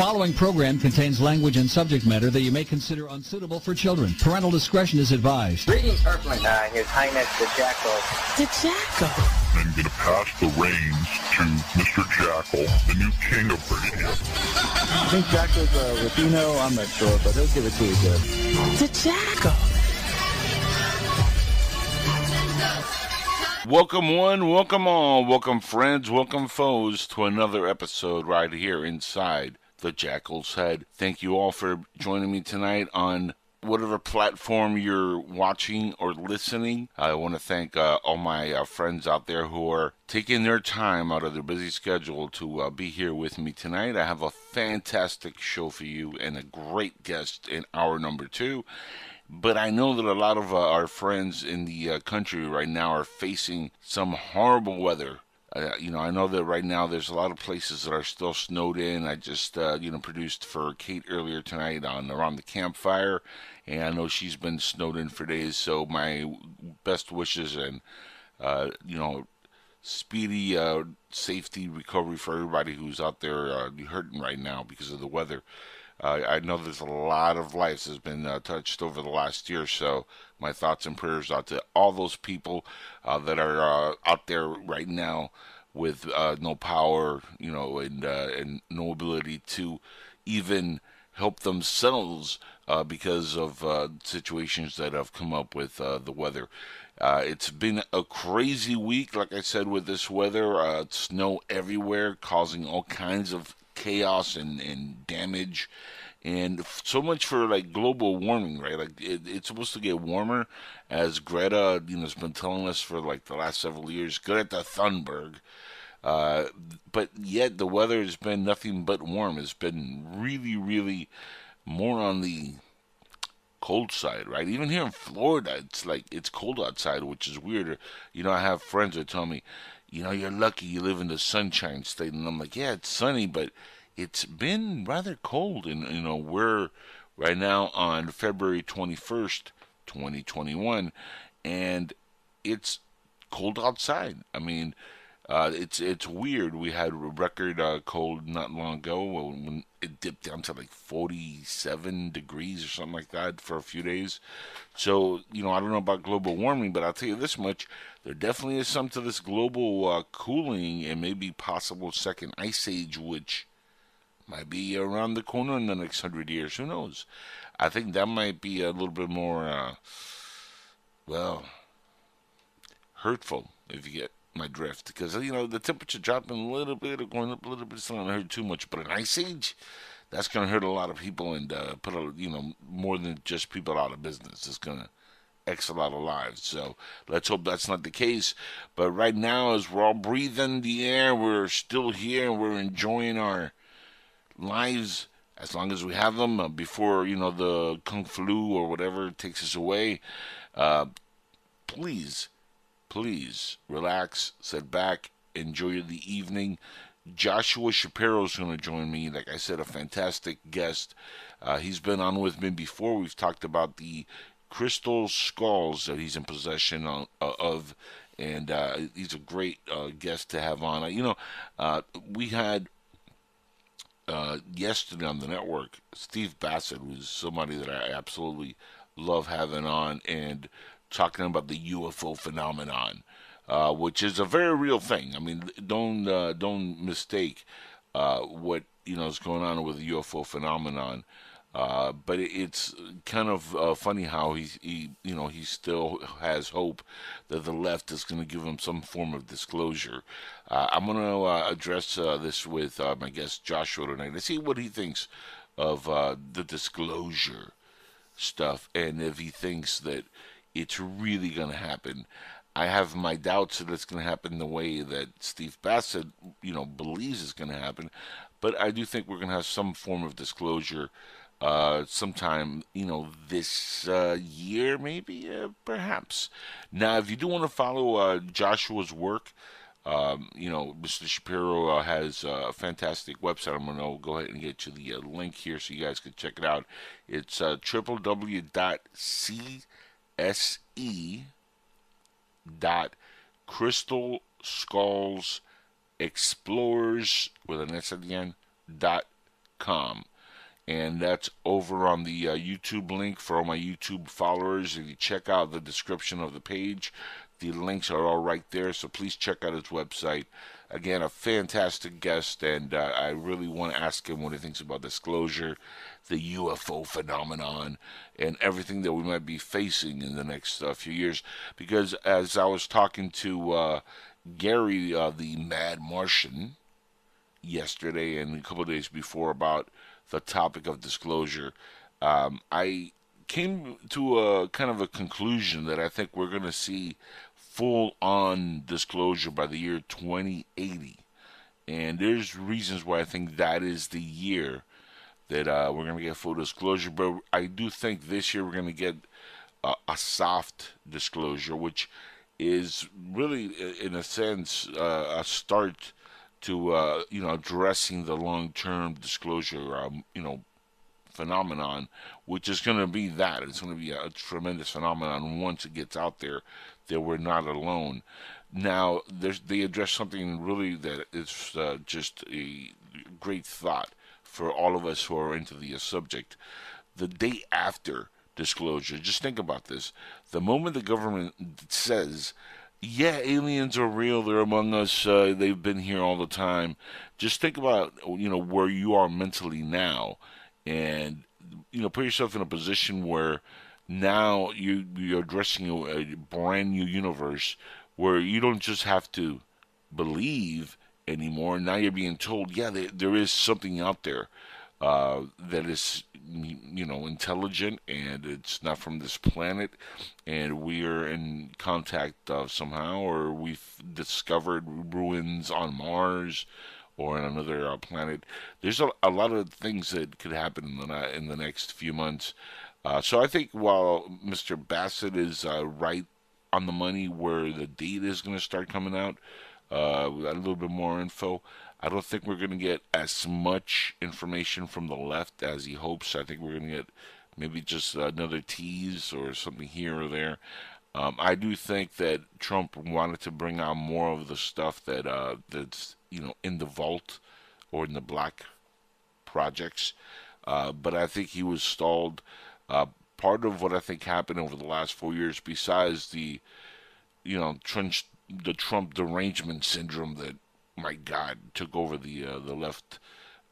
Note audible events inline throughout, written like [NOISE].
following program contains language and subject matter that you may consider unsuitable for children. Parental discretion is advised. Greetings, Earthling. Uh, His Highness the Jackal. The Jackal. I'm going to pass the reins to Mr. Jackal, the new king of radio. I think Jackal's a Latino. I'm not sure, but he'll give it to you good. The Jackal. Welcome one, welcome all, welcome friends, welcome foes to another episode right here inside the Jackal's Head. Thank you all for joining me tonight on whatever platform you're watching or listening. I want to thank uh, all my uh, friends out there who are taking their time out of their busy schedule to uh, be here with me tonight. I have a fantastic show for you and a great guest in hour number two. But I know that a lot of uh, our friends in the uh, country right now are facing some horrible weather. You know, I know that right now there's a lot of places that are still snowed in. I just, uh, you know, produced for Kate earlier tonight on around the campfire, and I know she's been snowed in for days. So my best wishes and, uh, you know, speedy uh, safety recovery for everybody who's out there uh, hurting right now because of the weather. Uh, I know there's a lot of lives has been uh, touched over the last year, so my thoughts and prayers out to all those people uh, that are uh, out there right now with uh, no power, you know, and uh, and no ability to even help themselves because of situations that have come up with the weather. it's been a crazy week, like I said, with this weather. snow everywhere, causing all kinds of chaos and, and damage. And so much for like global warming right? Like it, it's supposed to get warmer as greta you know has been telling us for like the last several years greta thunberg. Uh, but yet the weather has been nothing but warm. It's been really really more on the cold side right? Even here in florida it's like it's cold outside which is weird. You know i have friends that tell me you know, you're lucky you live in the sunshine state. And I'm like, yeah, it's sunny, but it's been rather cold. And, you know, we're right now on February 21st, 2021, and it's cold outside. I mean, uh, it's it's weird. We had a record uh, cold not long ago when it dipped down to like 47 degrees or something like that for a few days. So you know, I don't know about global warming, but I'll tell you this much: there definitely is some to this global uh, cooling and maybe possible second ice age, which might be around the corner in the next hundred years. Who knows? I think that might be a little bit more, uh, well, hurtful if you get my drift because you know the temperature dropping a little bit or going up a little bit it's not gonna hurt too much but an ice age that's gonna hurt a lot of people and uh, put a you know more than just people out of business it's gonna x of lives so let's hope that's not the case but right now as we're all breathing the air we're still here and we're enjoying our lives as long as we have them uh, before you know the kung flu or whatever takes us away uh, please please relax, sit back, enjoy the evening. Joshua Shapiro is going to join me. Like I said, a fantastic guest. Uh, he's been on with me before. We've talked about the crystal skulls that he's in possession of, of and uh, he's a great uh, guest to have on. You know, uh, we had uh, yesterday on the network Steve Bassett, who's somebody that I absolutely love having on, and talking about the UFO phenomenon, uh, which is a very real thing. I mean, don't uh, don't mistake uh, what you know is going on with the UFO phenomenon. Uh, but it's kind of uh, funny how he, he, you know, he still has hope that the left is going to give him some form of disclosure. Uh, I'm going to address this with my guest Joshua tonight to see what he thinks of the disclosure stuff and if he thinks that it's really going to happen. I have my doubts that it's going to happen the way that Steve Bassett, you know, believes it's going to happen. But I do think we're going to have some form of disclosure uh, sometime, you know, this uh, year, maybe, uh, perhaps. Now, if you do want to follow uh, Joshua's work, um, you know, Mr. Shapiro uh, has a fantastic website. I'm going to go ahead and get you the uh, link here so you guys can check it out. It's uh, www.c se dot crystal skulls explorers with an s at the end dot com. And that's over on the uh, YouTube link for all my YouTube followers. If you check out the description of the page, the links are all right there. So please check out his website. Again, a fantastic guest, and uh, I really want to ask him what he thinks about disclosure, the UFO phenomenon, and everything that we might be facing in the next uh, few years. Because as I was talking to uh, Gary, uh, the Mad Martian, yesterday and a couple days before about the topic of disclosure, um, I came to a kind of a conclusion that I think we're going to see full on disclosure by the year 2080. And there's reasons why I think that is the year that uh, we're going to get full disclosure. But I do think this year we're going to get a, soft disclosure, which is really, in a sense, uh, a start to uh, you know addressing the long-term disclosure, um, you know, phenomenon, which is going to be that it's going to be a tremendous phenomenon once it gets out there that we're not alone. Now, they address something really that is uh, just a great thought for all of us who are into the subject. The day after disclosure, just think about this. The moment the government says yeah, aliens are real. They're among us. Uh, they've been here all the time. Just think about you know where you are mentally now, and you know put yourself in a position where now you you're addressing a, brand new universe where you don't just have to believe anymore. Now you're being told, yeah, there, there is something out there uh, that is you know intelligent and it's not from this planet and we are in contact somehow or we've discovered ruins on mars or on another uh, planet. There's a, a, lot of things that could happen in the, in the next few months. Uh, so i think while mr bassett is uh, right on the money where the data is going to start coming out uh, a little bit more info I don't think we're going to get as much information from the left as he hopes. I think we're going to get maybe just another tease or something here or there. Um, I do think that Trump wanted to bring out more of the stuff that uh, that's you know in the vault or in the black projects, uh, but I think he was stalled. Uh, part of what I think happened over the last four years, besides the you know Trump, the Trump derangement syndrome that my God, took over the uh, the left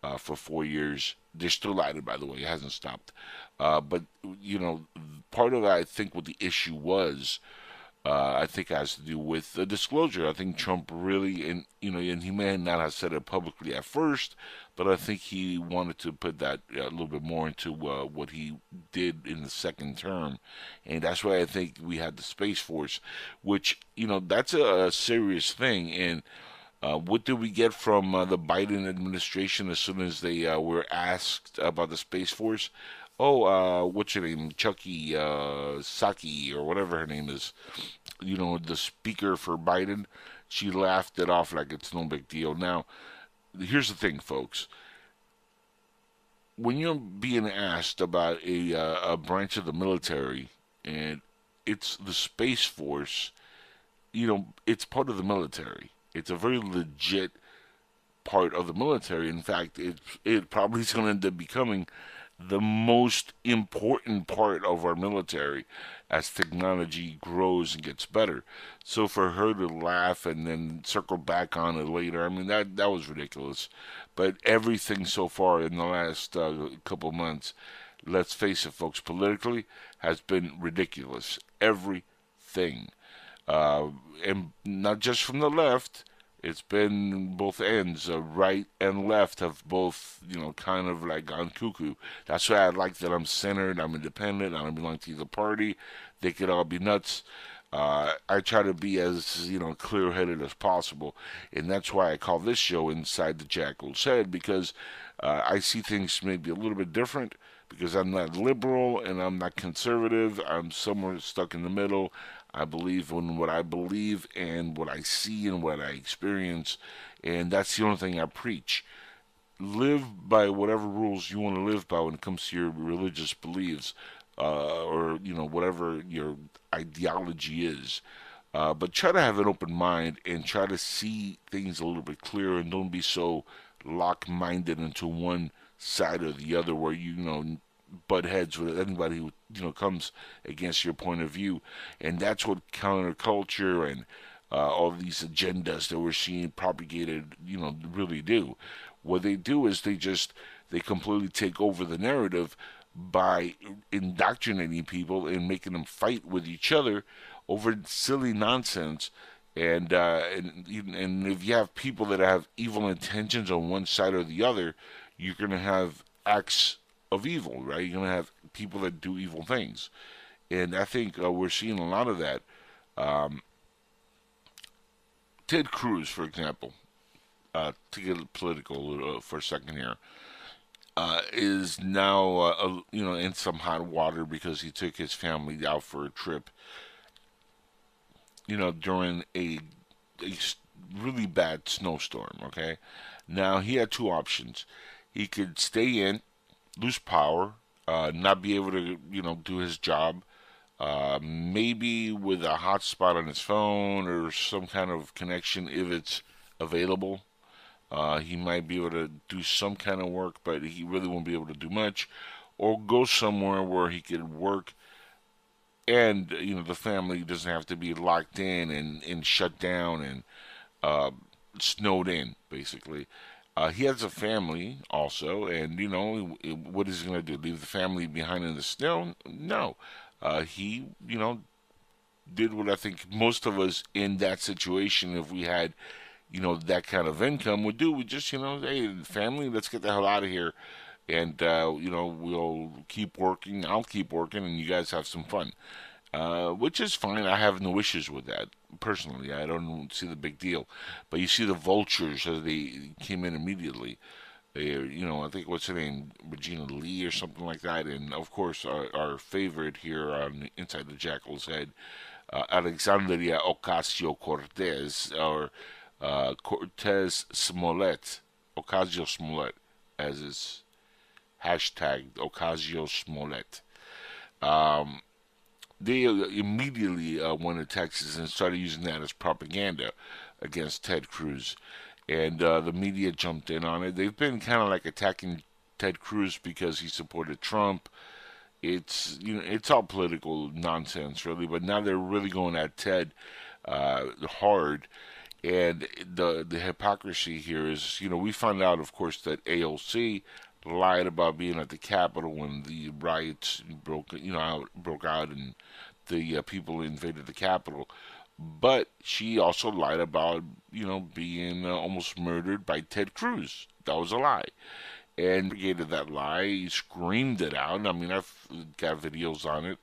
uh, for four years. They're still at it, by the way. It hasn't stopped. Uh, but you know, part of I think what the issue was. Uh, I think has to do with the disclosure. I think Trump really, and you know, and he may not have said it publicly at first, but I think he wanted to put that uh, a little bit more into uh, what he did in the second term, and that's why I think we had the Space Force, which you know that's a, a serious thing, and uh, what did we get from uh, the Biden administration as soon as they uh, were asked about the Space Force? Oh, uh, what's her name? Chucky uh, Psaki, or whatever her name is. You know, the speaker for Biden. She laughed it off like it's no big deal. Now, here's the thing, folks. When you're being asked about a, a branch of the military, and it's the Space Force, you know, it's part of the military it's a very legit part of the military. In fact, it it probably is going to end up becoming the most important part of our military as technology grows and gets better. So for her to laugh and then circle back on it later, I mean that that was ridiculous. But everything so far in the last uh, couple months, let's face it, folks, politically has been ridiculous. Everything, uh, and not just from the left, it's been both ends, uh, right and left, have both, you know, kind of like gone cuckoo. That's why I like that I'm centered, I'm independent, I don't belong to either party. They could all be nuts. Uh, I try to be as, you know, clear headed as possible. And that's why I call this show Inside the Jackal's Head, because uh, I see things maybe a little bit different because I'm not liberal and I'm not conservative. I'm somewhere stuck in the middle. I believe in what I believe and what I see and what I experience, and that's the only thing I preach. Live by whatever rules you want to live by when it comes to your religious beliefs, uh, or you know whatever your ideology is. Uh, but try to have an open mind and try to see things a little bit clearer, and don't be so lock-minded into one side or the other, where you, you know butt heads with anybody who you know comes against your point of view, and that's what counterculture and uh, all these agendas that we're seeing propagated, you know, really do. What they do is they just they completely take over the narrative by indoctrinating people and making them fight with each other over silly nonsense. And, uh, and and if you have people that have evil intentions on one side or the other, you're going to have acts of evil, right? You're going to have people that do evil things. And I think uh, we're seeing a lot of that. Um, Ted Cruz, for example, uh, to get political uh, for a second here, uh, is now uh, you know in some hot water because he took his family out for a trip. You know during a, a really bad snowstorm. Okay, now he had two options. He could stay in, lose power, uh, not be able to you know do his job. Uh, maybe with a hotspot on his phone or some kind of connection if it's available uh, he might be able to do some kind of work, but he really won't be able to do much. Or go somewhere where he could work and, you know, the family doesn't have to be locked in and, and shut down and uh, snowed in, basically. Uh, he has a family also, and, you know, what is he going to do? Leave the family behind in the snow? No. Uh, he, you know, did what I think most of us in that situation, if we had you know, that kind of income would do. We just, you know, hey, family, let's get the hell out of here. And, uh, you know, we'll keep working. I'll keep working, and you guys have some fun. Uh, which is fine. I have no issues with that personally. I don't see the big deal. But you see the vultures as they came in immediately. They, you know, I think what's her name, Regina Lee or something like that, and of course our, our favorite here on Inside the Jackal's Head, uh, Alexandria Ocasio Cortez, or uh, Cortez Smollett, Ocasio Smollett, as is hashtag Ocasio Smollett. Um, they immediately uh, went to Texas and started using that as propaganda against Ted Cruz, and uh, the media jumped in on it. They've been kind of like attacking Ted Cruz because he supported Trump. It's you know it's all political nonsense really, but now they're really going at Ted uh, hard and the the hypocrisy here is, you know, we found out, of course, that AOC lied about being at the Capitol when the riots broke, you know, out, broke out and the uh, people invaded the Capitol. But she also lied about, you know, being uh, almost murdered by Ted Cruz. That was a lie. And created that lie, he screamed it out. I mean, I've got videos on it.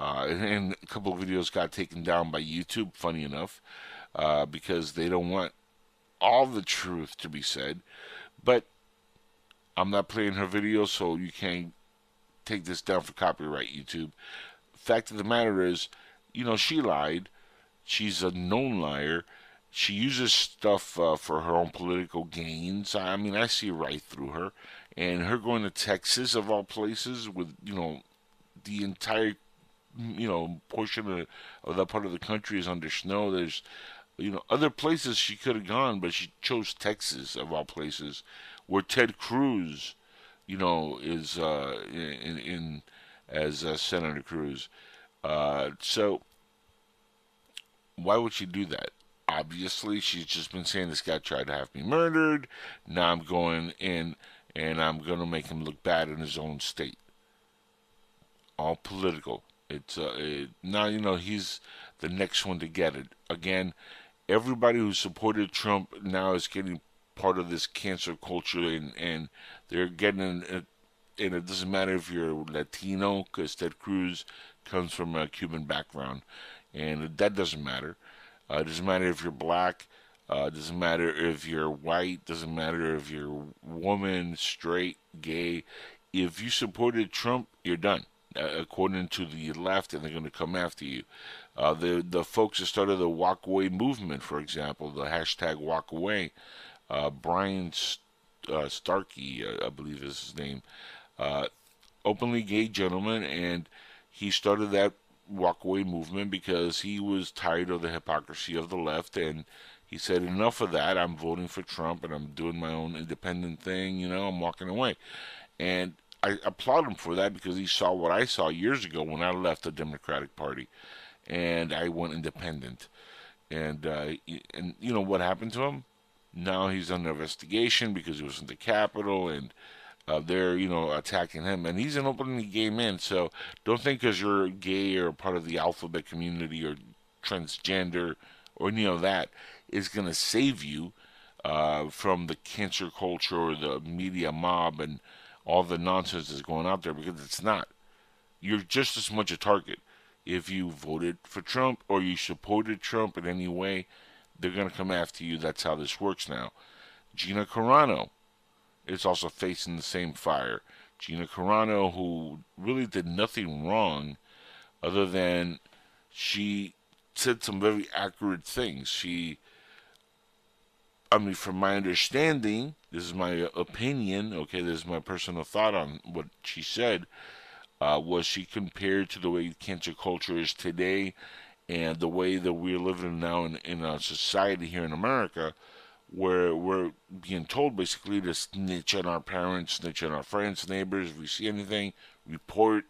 Uh, and a couple of videos got taken down by YouTube, funny enough uh, because they don't want all the truth to be said. But I'm not playing her video, so you can't take this down for copyright, YouTube. Fact of the matter is, you know, she lied. She's a known liar. She uses stuff uh, for her own political gains. I mean, I see right through her. And her going to Texas, of all places, with, you know, the entire, you know, portion of, of that part of the country is under snow. There's you know, other places she could have gone, but she chose Texas of all places, where Ted Cruz, you know, is uh, in, in as uh, Senator Cruz. Uh, so why would she do that? Obviously, she's just been saying this guy tried to have me murdered. Now I'm going in and I'm going to make him look bad in his own state. All political. It's uh, it, now you know he's the next one to get it. Again, everybody who supported Trump now is getting part of this cancer culture, and and they're getting. And it doesn't matter if you're Latino, because Ted Cruz comes from a Cuban background, and that doesn't matter. Uh, it doesn't matter if you're black. Uh, it doesn't matter if you're white. Doesn't matter if you're woman, straight, gay. If you supported Trump, you're done. Uh, according to the left, and they're going to come after you. Uh, the the folks that started the Walk Away movement, for example, the hashtag Walk Away, uh, Brian uh, Starkey, uh, I believe is his name, uh, openly gay gentleman, and he started that Walk Away movement because he was tired of the hypocrisy of the left, and He said, enough of that. I'm voting for Trump and I'm doing my own independent thing. You know, I'm walking away. And I applaud him for that because he saw what I saw years ago when I left the Democratic Party and I went independent. And, uh, and you know what happened to him? Now he's under investigation because he was in the Capitol and uh, they're you know attacking him, and he's an openly gay man. So don't think because you're gay or part of the alphabet community or transgender or any of that is going to save you uh, from the cancer culture or the media mob and all the nonsense that's going out there because it's not. You're just as much a target. If you voted for Trump or you supported Trump in any way, they're going to come after you. That's how this works now. Gina Carano is also facing the same fire. Gina Carano, who really did nothing wrong other than she said some very accurate things. She, I mean, from my understanding, this is my opinion, okay, this is my personal thought on what she said, uh, was she compared to the way cancer culture is today and the way that we're living now in, in a society here in America where we're being told basically to snitch on our parents, snitch on our friends, neighbors. If we see anything, report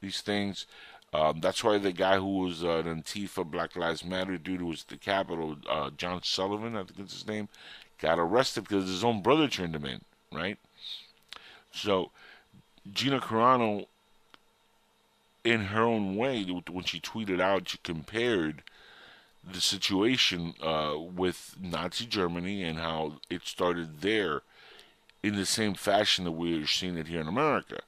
these things. Um, that's why the guy who was uh, an Antifa Black Lives Matter dude who was at the Capitol, uh, John Sullivan, I think it's his name, got arrested because his own brother turned him in, right? So Gina Carano, in her own way, when she tweeted out, she compared the situation uh, with Nazi Germany and how it started there in the same fashion that we're seeing it here in America.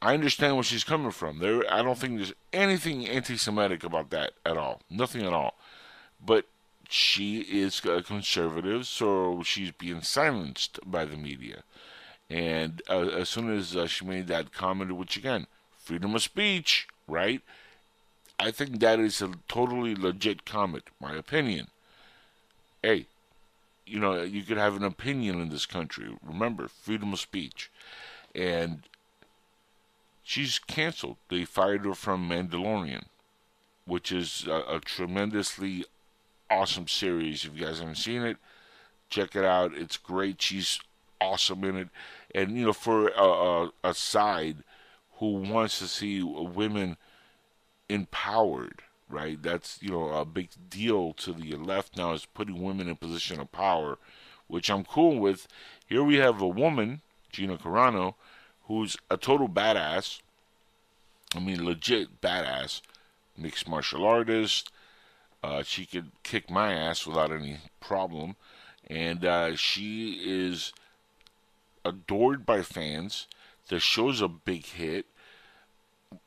I understand where she's coming from. There, I don't think there's anything anti-Semitic about that at all. Nothing at all. But she is a conservative, so she's being silenced by the media. And uh, as soon as uh, she made that comment, which again, freedom of speech, right? I think that is a totally legit comment, my opinion. Hey, you know, you could have an opinion in this country. Remember, freedom of speech. And she's canceled. They fired her from Mandalorian, which is a, a tremendously awesome series. If you guys haven't seen it, check it out. It's great. She's awesome in it. And, you know, for a, a, a side who wants to see women empowered, right? That's you know a big deal to the left now is putting women in position of power, which I'm cool with. Here we have a woman, Gina Carano, who's a total badass. I mean, legit badass, mixed martial artist. Uh, she could kick my ass without any problem, and uh, she is adored by fans. The show's a big hit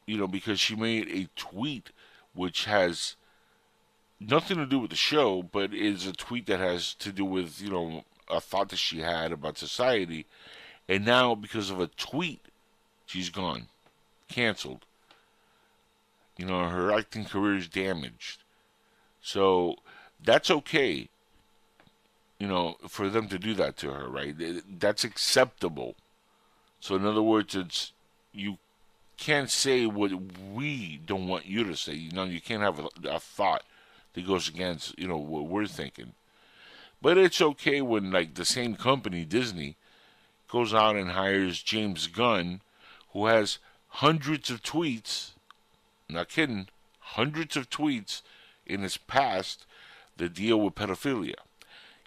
you know, because she made a tweet which has nothing to do with the show, but is a tweet that has to do with, you know, a thought that she had about society. And now, because of a tweet, she's gone, canceled. You know, her acting career is damaged. So that's okay, you know, for them to do that to her, right? That's acceptable. So, in other words, it's you can't say what we don't want you to say. You know, you can't have a, a thought that goes against you know what we're thinking. But it's okay when like the same company Disney goes out and hires James Gunn, who has hundreds of tweets. Not kidding, hundreds of tweets in his past that deal with pedophilia.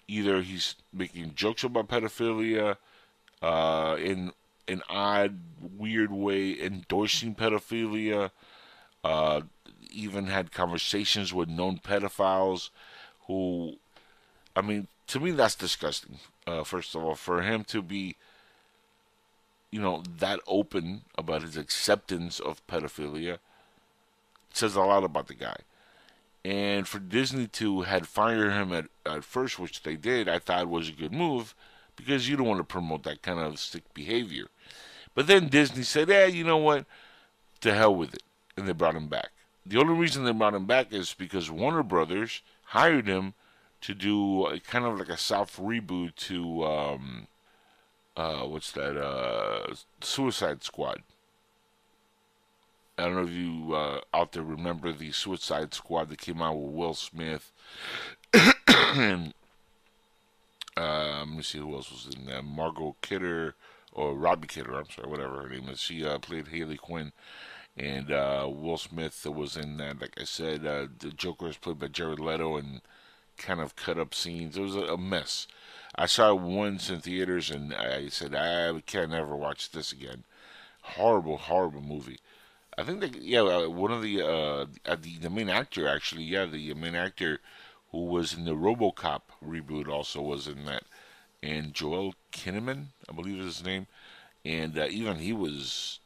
Either he's making jokes about pedophilia, uh, in an odd, weird way endorsing pedophilia. Uh, even had conversations with known pedophiles who, I mean, to me, that's disgusting. Uh, first of all, for him to be, you know, that open about his acceptance of pedophilia says a lot about the guy. And for Disney to had fired him at, at first, which they did, I thought was a good move because you don't want to promote that kind of sick behavior. But then Disney said, "Yeah, you know what? To hell with it," and they brought him back. The only reason they brought him back is because Warner Brothers hired him to do a, kind of like a soft reboot to um, uh, what's that? Uh, Suicide Squad. I don't know if you uh, out there remember the Suicide Squad that came out with Will Smith [COUGHS] and uh, let me see who else was in there. Margot Kidder or Robbie Kidder, I'm sorry, whatever her name is. She uh, played Haley Quinn, and uh, Will Smith was in that. Like I said, uh, the Joker was played by Jared Leto, and kind of cut up scenes. It was a, mess. I saw once in theaters, and I said I can't ever watch this again. Horrible, horrible movie. I think that yeah, uh, one of the uh, the the main actor actually, yeah, the main actor who was in the RoboCop reboot also was in that, and Joel Kinnaman, I believe is his name, and uh, even he was.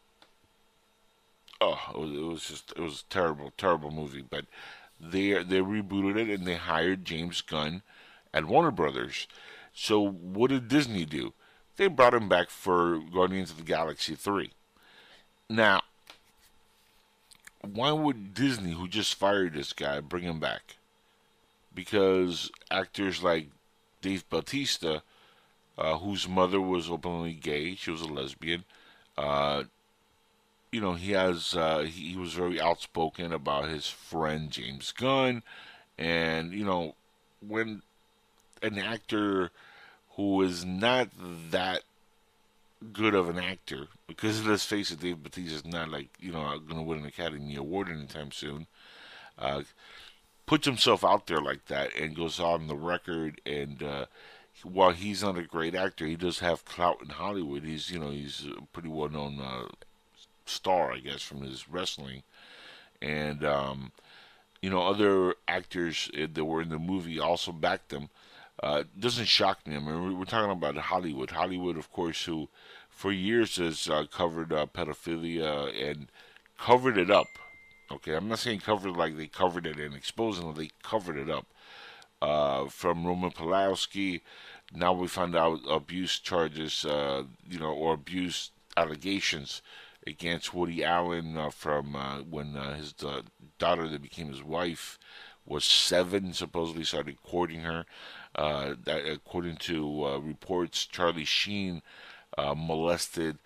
Oh, it was, it was just it was a terrible, terrible movie. But they they rebooted it and they hired James Gunn at Warner Brothers. So what did Disney do? They brought him back for Guardians of the Galaxy three. Now, why would Disney, who just fired this guy, bring him back? Because actors like Dave Bautista, uh, whose mother was openly gay, she was a lesbian. Uh, you know, he has uh, he, he was very outspoken about his friend James Gunn, and you know, when an actor who is not that good of an actor, because let's face it, Dave Bautista is not like you know going to win an Academy Award anytime soon. Uh, puts himself out there like that and goes on the record and uh, while he's not a great actor, he does have clout in Hollywood. He's you know he's a pretty well known uh, star, I guess, from his wrestling, and um, you know other actors uh, that were in the movie also backed them. Uh, doesn't shock me. I mean, we're talking about Hollywood. Hollywood, of course, who for years has uh, covered uh, pedophilia and covered it up. Okay, I'm not saying covered like they covered it and exposed it. They covered it up. Uh, from Roman Polanski, now we find out abuse charges, uh, you know, or abuse allegations against Woody Allen uh, from uh, when uh, his daughter that became his wife was seven, supposedly started courting her. That, according to reports, Charlie Sheen molested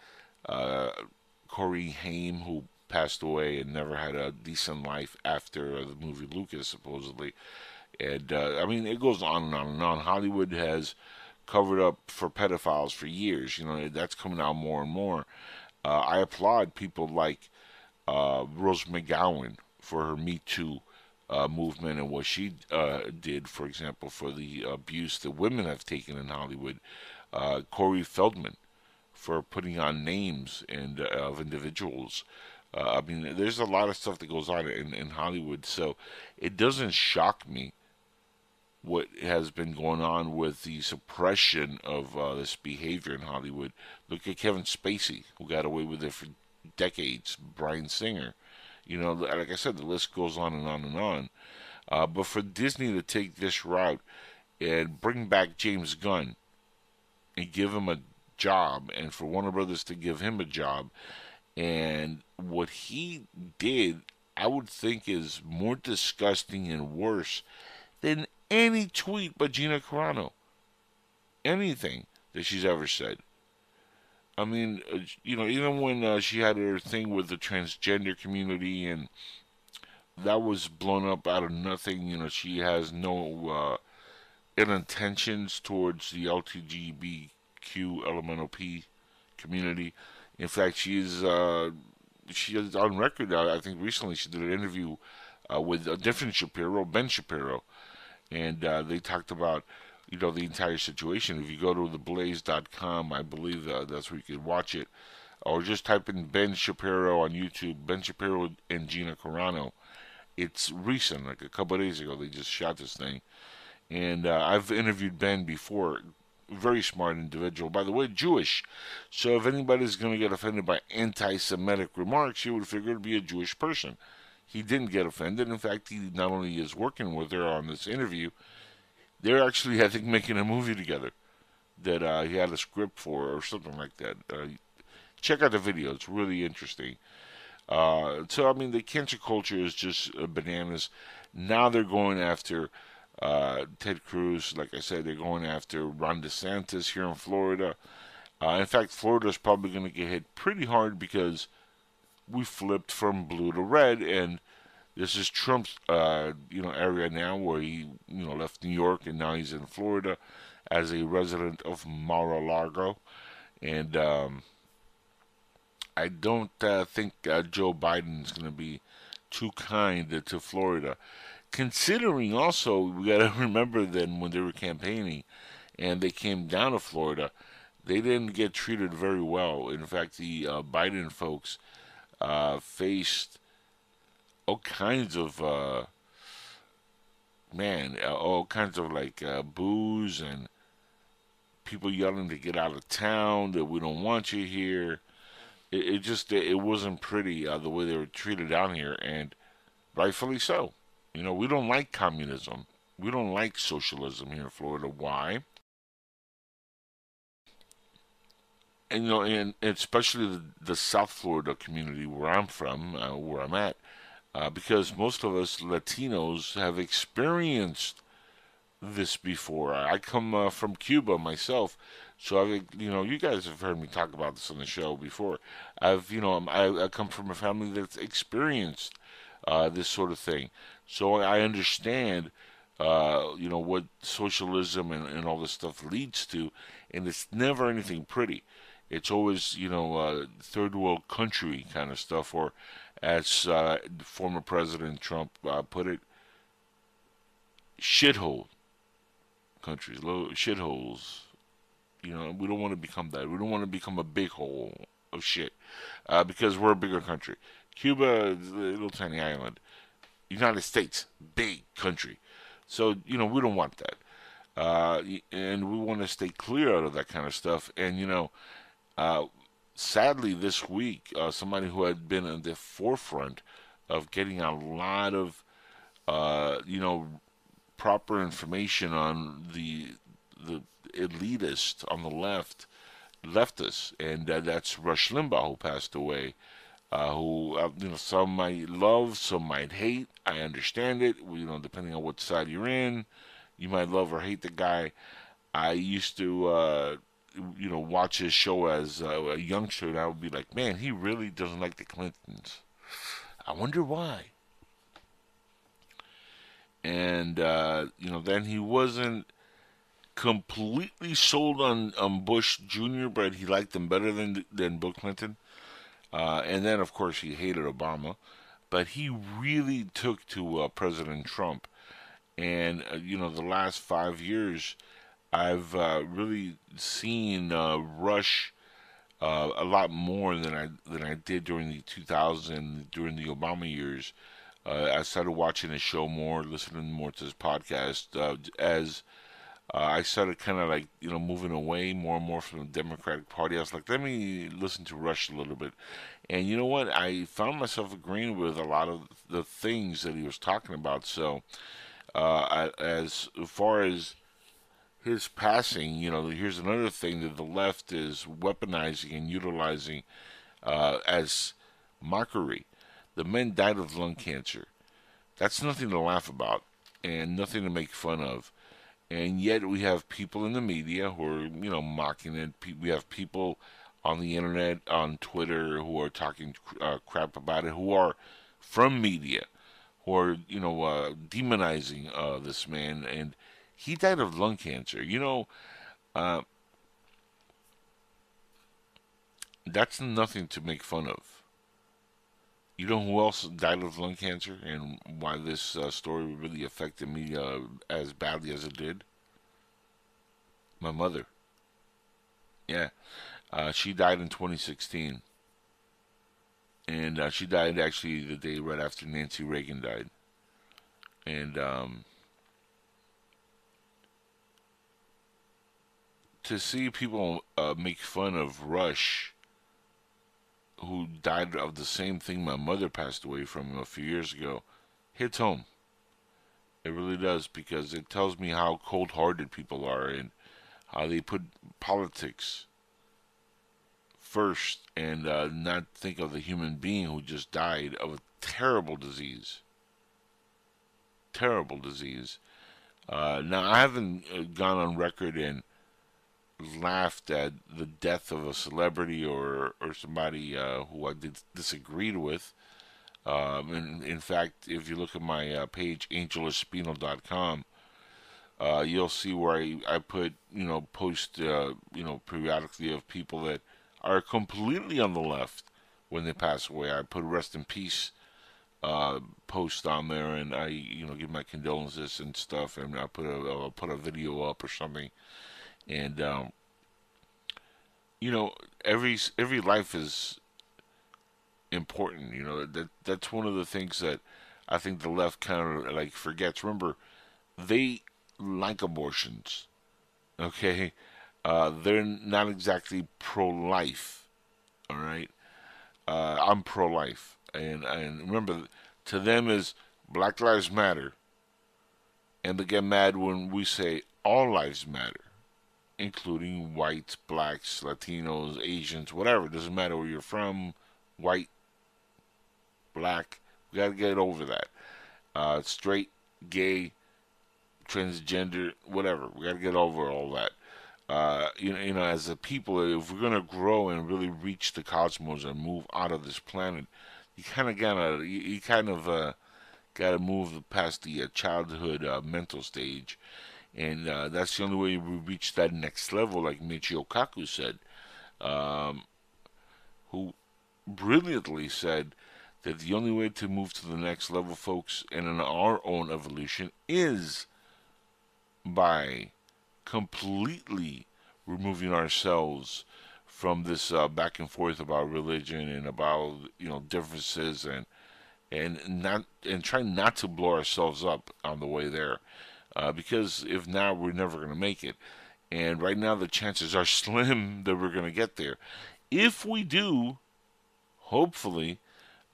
Corey Haim, who passed away and never had a decent life after the movie Lucas, supposedly. And I mean, it goes on and on and on. Hollywood has covered up for pedophiles for years. You know, that's coming out more and more. Uh, I applaud people like uh, Rose McGowan for her Me Too uh, movement and what she uh, did, for example, for the abuse that women have taken in Hollywood. Uh, Corey Feldman for putting on names and uh, of individuals. I mean, there's a lot of stuff that goes on in, in Hollywood, so it doesn't shock me what has been going on with the suppression of uh, this behavior in Hollywood. Look at Kevin Spacey, who got away with it for decades. Bryan Singer, you know, like I said, the list goes on and on and on. Uh, but for Disney to take this route and bring back James Gunn and give him a job, and for Warner Brothers to give him a job, and what he did, I would think is more disgusting and worse than any tweet by Gina Carano. Anything that she's ever said. I mean, uh, you know, even when uh, she had her thing with the transgender community and that was blown up out of nothing, you know, she has no uh, ill intentions towards the LGBTQ LMNOP community. In fact, she is uh, she is on record. I think recently she did an interview uh, with a different Shapiro, Ben Shapiro, and uh, they talked about you know the entire situation. If you go to theblaze.com, I believe uh, that's where you can watch it, or just type in Ben Shapiro on YouTube. Ben Shapiro and Gina Carano. It's recent, like a couple days ago. They just shot this thing, and uh, I've interviewed Ben before. Very smart individual, by the way, Jewish. So if anybody's going to get offended by anti-Semitic remarks, you would figure it'd be a Jewish person he didn't get offended. In fact, he not only is working with her on this interview, they're actually, I think, making a movie together that uh, he had a script for or something like that. Uh, check out the video; it's really interesting. Uh, so, I mean, the cancer culture is just uh, bananas. Now they're going after uh, Ted Cruz. Like I said, they're going after Ron DeSantis here in Florida. Uh, in fact, Florida is probably going to get hit pretty hard because we flipped from blue to red, and This is Trump's, uh, you know, area now where he, you know, left New York and now he's in Florida as a resident of Mar-a-Lago, and um, I don't uh, think uh, Joe Biden is going to be too kind to Florida. Considering also, we got to [LAUGHS] remember then when they were campaigning and they came down to Florida, they didn't get treated very well. In fact, the uh, Biden folks uh, faced all kinds of uh, man, uh, all kinds of like uh, booze and people yelling to get out of town that we don't want you here. It, it just it wasn't pretty uh, the way they were treated down here, and rightfully so. You know, we don't like communism. We don't like socialism here in Florida. Why? And you know, and, especially the, the, South Florida community where I'm from, uh, where I'm at, uh, because most of us Latinos have experienced this before. I come uh, from Cuba myself, so I've you know, you guys have heard me talk about this on the show before. I've, you know, I, I come from a family that's experienced uh, this sort of thing, so I understand, uh, you know, what socialism and, and all this stuff leads to, and it's never anything pretty. It's always, you know, uh, third world country kind of stuff, or as uh, former President Trump uh, put it, shithole countries, little shitholes. You know, we don't want to become that. We don't want to become a big hole of shit uh, because we're a bigger country. Cuba is a little tiny island. United States, big country. So, you know, we don't want that. Uh, and we want to stay clear out of that kind of stuff. And, you know, uh, sadly, this week, uh, somebody who had been in the forefront of getting a lot of, uh, you know, proper information on the the elitist on the left, leftists, and that's Rush Limbaugh who passed away. Uh, who uh, you know some might love, some might hate. I understand it. You know, depending on what side you're in, you might love or hate the guy. I used to, uh, you know, watch his show as a youngster, and I would be like, man, he really doesn't like the Clintons. I wonder why and uh, you know then he wasn't completely sold on, on Bush Jr., but he liked him better than than Bill Clinton. Uh, and then, of course, he hated Obama, but he really took to uh, President Trump. And uh, you know, the last five years, I've uh, really seen uh, Rush. a lot more than I than I did during the 2000 during the Obama years, uh, I started watching his show more, listening more to his podcast uh, as uh, I started kind of like you know moving away more and more from the Democratic Party. I was like, let me listen to Rush a little bit, and you know what? I found myself agreeing with a lot of the things that he was talking about. So, uh, I, as far as his passing, you know, here's another thing that the left is weaponizing and utilizing uh, as mockery. The men died of lung cancer. That's nothing to laugh about and nothing to make fun of. And yet we have people in the media who are, you know, mocking it. We have people on the internet, on Twitter, who are talking uh, crap about it, who are from media, who are, you know, uh, demonizing uh, this man. And he died of lung cancer. You know, uh, that's nothing to make fun of. You know who else died of lung cancer and why this uh, story really affected me uh, as badly as it did? My mother. Yeah. Uh, she died in 2016. And uh, she died actually the day right after Nancy Reagan died. And um, to see people uh, make fun of Rush who died of the same thing my mother passed away from a few years ago hits home. It really does because it tells me how cold hearted people are and how they put politics first and uh, not think of the human being who just died of a terrible disease. Terrible disease. Uh, now, I haven't uh, gone on record and laughed at the death of a celebrity or or somebody uh, who I did, disagreed with. Um, and in fact, if you look at my uh, page, angelespino.com, uh, you'll see where I, I put, you know, post, uh, you know, periodically of people that are completely on the left when they pass away. I put rest in peace uh, post on there, and I, you know, give my condolences and stuff, and I put a I'll put a video up or something, and um, you know, every every life is important. You know that that's one of the things that I think the left kind of like forgets. Remember, they like abortions. Okay, uh, they're not exactly pro-life. All right, uh, I'm pro-life, and and remember, to them is Black Lives Matter, and they get mad when we say all lives matter, including whites, blacks, Latinos, Asians, whatever. It doesn't matter where you're from, white, black. We got to get over that. Uh, straight, gay, transgender, whatever. We got to get over all that. Uh, you know, you know, as a people, if we're gonna grow and really reach the cosmos and move out of this planet, you kind of gotta, you, you, kind of uh, gotta move past the uh, childhood uh, mental stage, and uh, that's the only way we reach that next level, like Michio Kaku said, um, who brilliantly said that the only way to move to the next level, folks, and in our own evolution is by completely removing ourselves from this uh, back and forth about religion and about you know differences and and not and trying not to blow ourselves up on the way there uh, because if not we're never going to make it and right now the chances are [LAUGHS] slim that we're going to get there if we do hopefully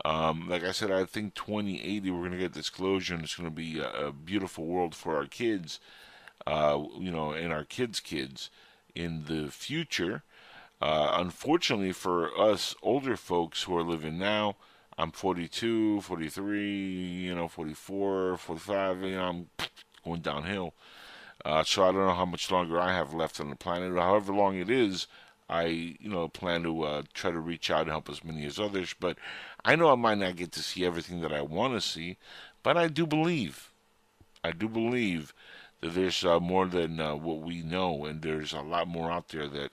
um, like I said, I think 2080 we're going to get disclosure, and it's going to be a, a, beautiful world for our kids, uh, you know, and our kids' kids in the future. Uh, unfortunately for us older folks who are living now, I'm 42, 43, you know, 44, 45, you know, I'm going downhill. Uh, so I don't know how much longer I have left on the planet. However long it is, I, you know, plan to uh, try to reach out and help as many as others. But I know I might not get to see everything that I want to see, but I do believe, I do believe that there's uh, more than uh, what we know, and there's a lot more out there that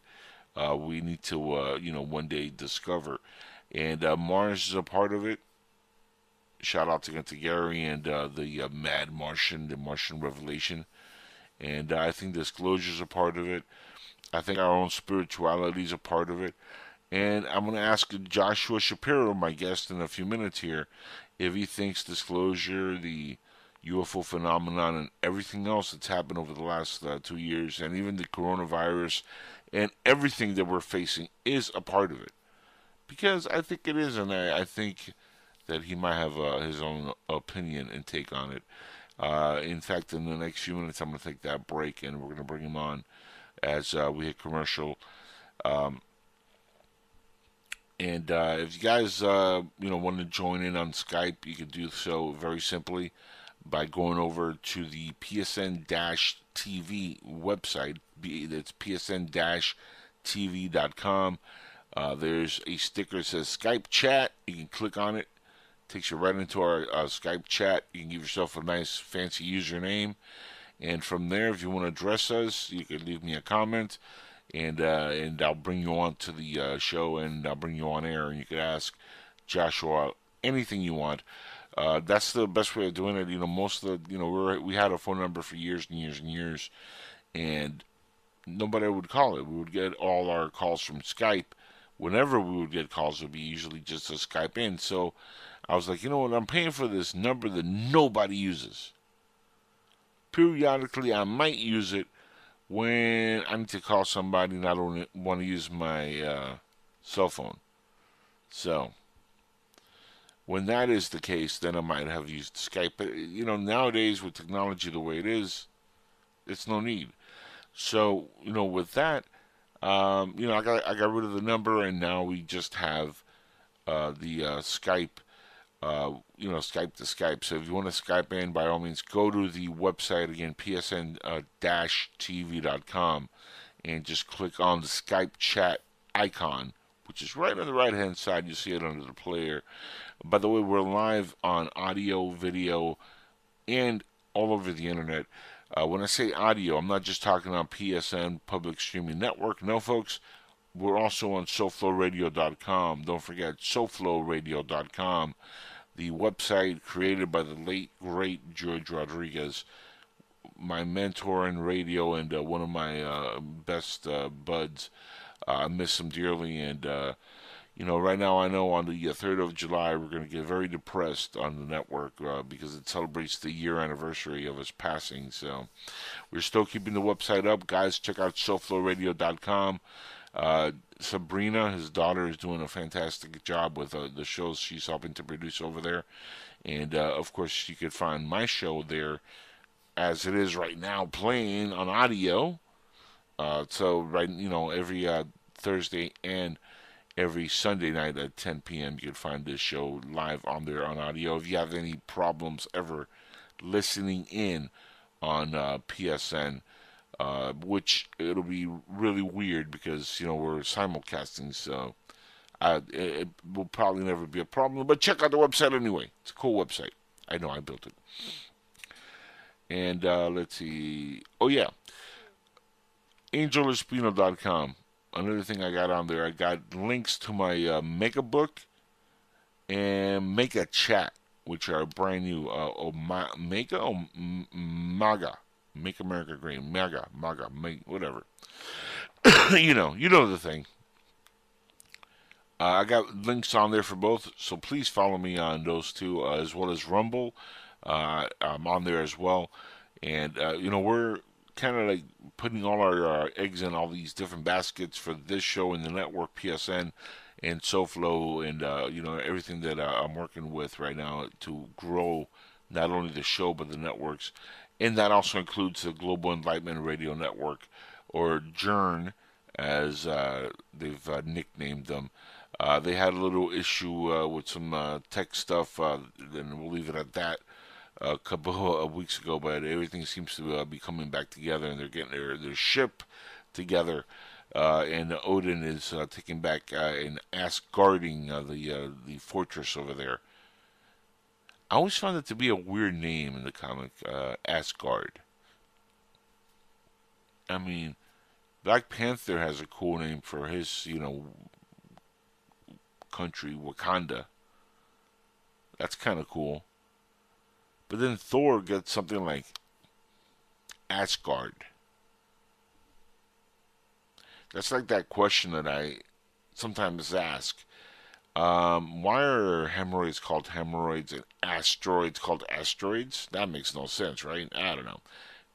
uh, we need to, uh, you know, one day discover. And Mars is a part of it. Shout out to, to Gary and uh, the Mad Martian, the Martian Revelation. And I think disclosure is a part of it. I think our own spirituality is a part of it. And I'm going to ask Joshua Shapiro, my guest, in a few minutes here, if he thinks disclosure, the UFO phenomenon, and everything else that's happened over the last uh, two years, and even the coronavirus, and everything that we're facing is a part of it. Because I think it is, and I, I think that he might have uh, his own opinion and take on it. Uh, in fact, in the next few minutes, I'm going to take that break, and we're going to bring him on as uh, we hit commercial. Um, and uh, if you guys, uh, you know, want to join in on Skype, you can do so very simply by going over to the PSN-TV website. That's PSN-TV.com. Uh, there's a sticker that says Skype chat. You can click on it. Takes you right into our uh, Skype chat. You can give yourself a nice fancy username and from there, if you want to address us, you can leave me a comment, and uh, and I'll bring you on to the uh, show, and I'll bring you on air, and you can ask Joshua anything you want. Uh, that's the best way of doing it. You know, most of the you know we we had a phone number for years and years and years, and nobody would call it. We would get all our calls from Skype. Whenever we would get calls, it would be usually just a Skype in. So I was like, you know what? I'm paying for this number that nobody uses periodically I might use it when I need to call somebody and I don't want to use my uh, cell phone. So, when that is the case, then I might have used Skype. But, you know, nowadays with technology the way it is, it's no need. So, you know, with that, um, you know, I got I got rid of the number, and now we just have uh, the uh, Skype uh, you know, Skype to Skype. So if you want to Skype in, by all means, go to the website again, psn-tv.com, uh, and just click on the Skype chat icon, which is right on the right hand side. You see it under the player. By the way, we're live on audio, video, and all over the internet. Uh, when I say audio, I'm not just talking on PSN Public Streaming Network. No, folks, we're also on SoFloRadio.com. Don't forget SoFloRadio.com, the website created by the late great George Rodriguez, my mentor in radio and uh, one of my uh, best uh, buds. Uh, I miss him dearly, and uh, you know, right now I know on the 3rd uh, of July we're going to get very depressed on the network because it celebrates the year anniversary of his passing. So we're still keeping the website up. Guys, check out SoFloRadio.com. Uh, Sabrina, his daughter, is doing a fantastic job with uh, the shows she's helping to produce over there. And uh, of course, you could find my show there as it is right now playing on audio. Uh, so, right, you know, every Thursday and every Sunday night at 10 p.m. You can find this show live on there on audio. If you have any problems ever listening in on uh, PSN, uh, which it'll be really weird because you know we're simulcasting, so uh, it, will probably never be a problem. But check out the website anyway; it's a cool website. I know I built it. And uh, let's see. Oh yeah, AngelEspino.com another thing I got on there, I got links to my uh, Mega Book and Make a Chat, which are brand new. Uh, oh, Ma- Mega MAGA? Make America Great. MAGA, MAGA, make, whatever. [COUGHS] you know, you know the thing. Uh, I got links on there for both, so please follow me on those two, uh, as well as Rumble. Uh, I'm on there as well, and uh, you know we're kind of like putting all our uh, eggs in all these different baskets for this show and the network PSN and SoFlo and uh, you know everything that I'm working with right now to grow not only the show but the networks, and that also includes the Global Enlightenment Radio Network or GERN, as uh, they've uh, nicknamed them. Uh, they had a little issue with some tech stuff, and we'll leave it at that a couple [LAUGHS] of weeks ago, but everything seems to uh, be coming back together, and they're getting their their ship together. Uh, and Odin is uh, taking back uh, and Asgarding uh, the uh, the fortress over there. I always found it to be a weird name in the comic, uh, Asgard. I mean, Black Panther has a cool name for his, you know, country, Wakanda. That's kind of cool. But then Thor gets something like Asgard. That's like that question that I sometimes ask. Um, why are hemorrhoids called hemorrhoids and asteroids called asteroids? That makes no sense, right? I don't know.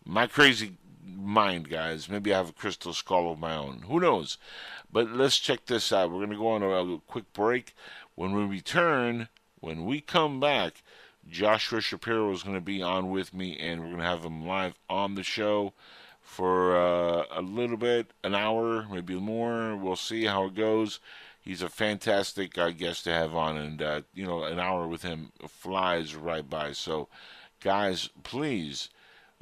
My crazy mind, guys. Maybe I have a crystal skull of my own. Who knows? But let's check this out. We're going to go on a, a quick break. When we return, when we come back, Joshua Shapiro is going to be on with me, and we're going to have him live on the show for uh, a little bit, an hour, maybe more. We'll see how it goes. He's a fantastic uh, guest to have on, and uh, you know, an hour with him flies right by. So, guys, please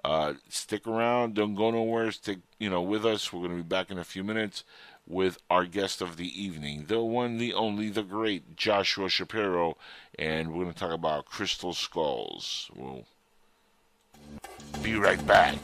uh, stick around. Don't go nowhere. Stick, you know, with us. We're going to be back in a few minutes with our guest of the evening, the one, the only, the great Joshua Shapiro, and we're going to talk about crystal skulls. We'll be right back.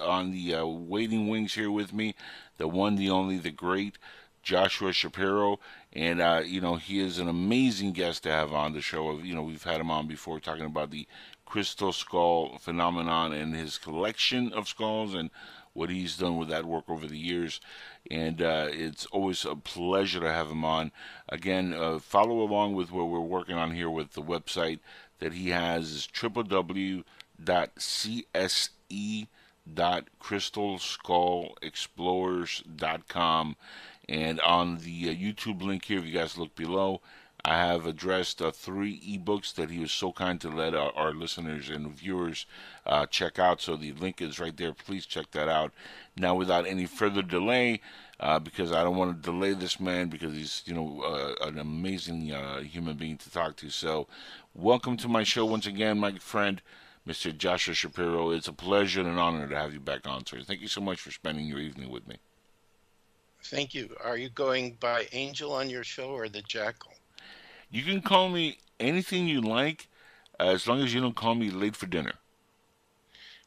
On the uh, waiting wings here with me, the one, the only, the great Joshua Shapiro, and uh, you know he is an amazing guest to have on the show. You know we've had him on before talking about the crystal skull phenomenon and his collection of skulls and what he's done with that work over the years. And uh, it's always a pleasure to have him on. Again, uh, follow along with what we're working on here with the website that he has is www.cse.crystalskullexplorers.com. And on the uh, YouTube link here, if you guys look below, I have addressed uh, three ebooks that he was so kind to let our, our listeners and viewers uh, check out. So the link is right there. Please check that out. Now, without any further delay, uh, because I don't want to delay this man because he's, you know, uh, an amazing uh, human being to talk to. So, welcome to my show once again, my friend, Mr. Joshua Shapiro. It's a pleasure and an honor to have you back on, sir. Thank you so much for spending your evening with me. Thank you. Are you going by Angel on your show or the Jackal? You can call me anything you like, uh, as long as you don't call me late for dinner.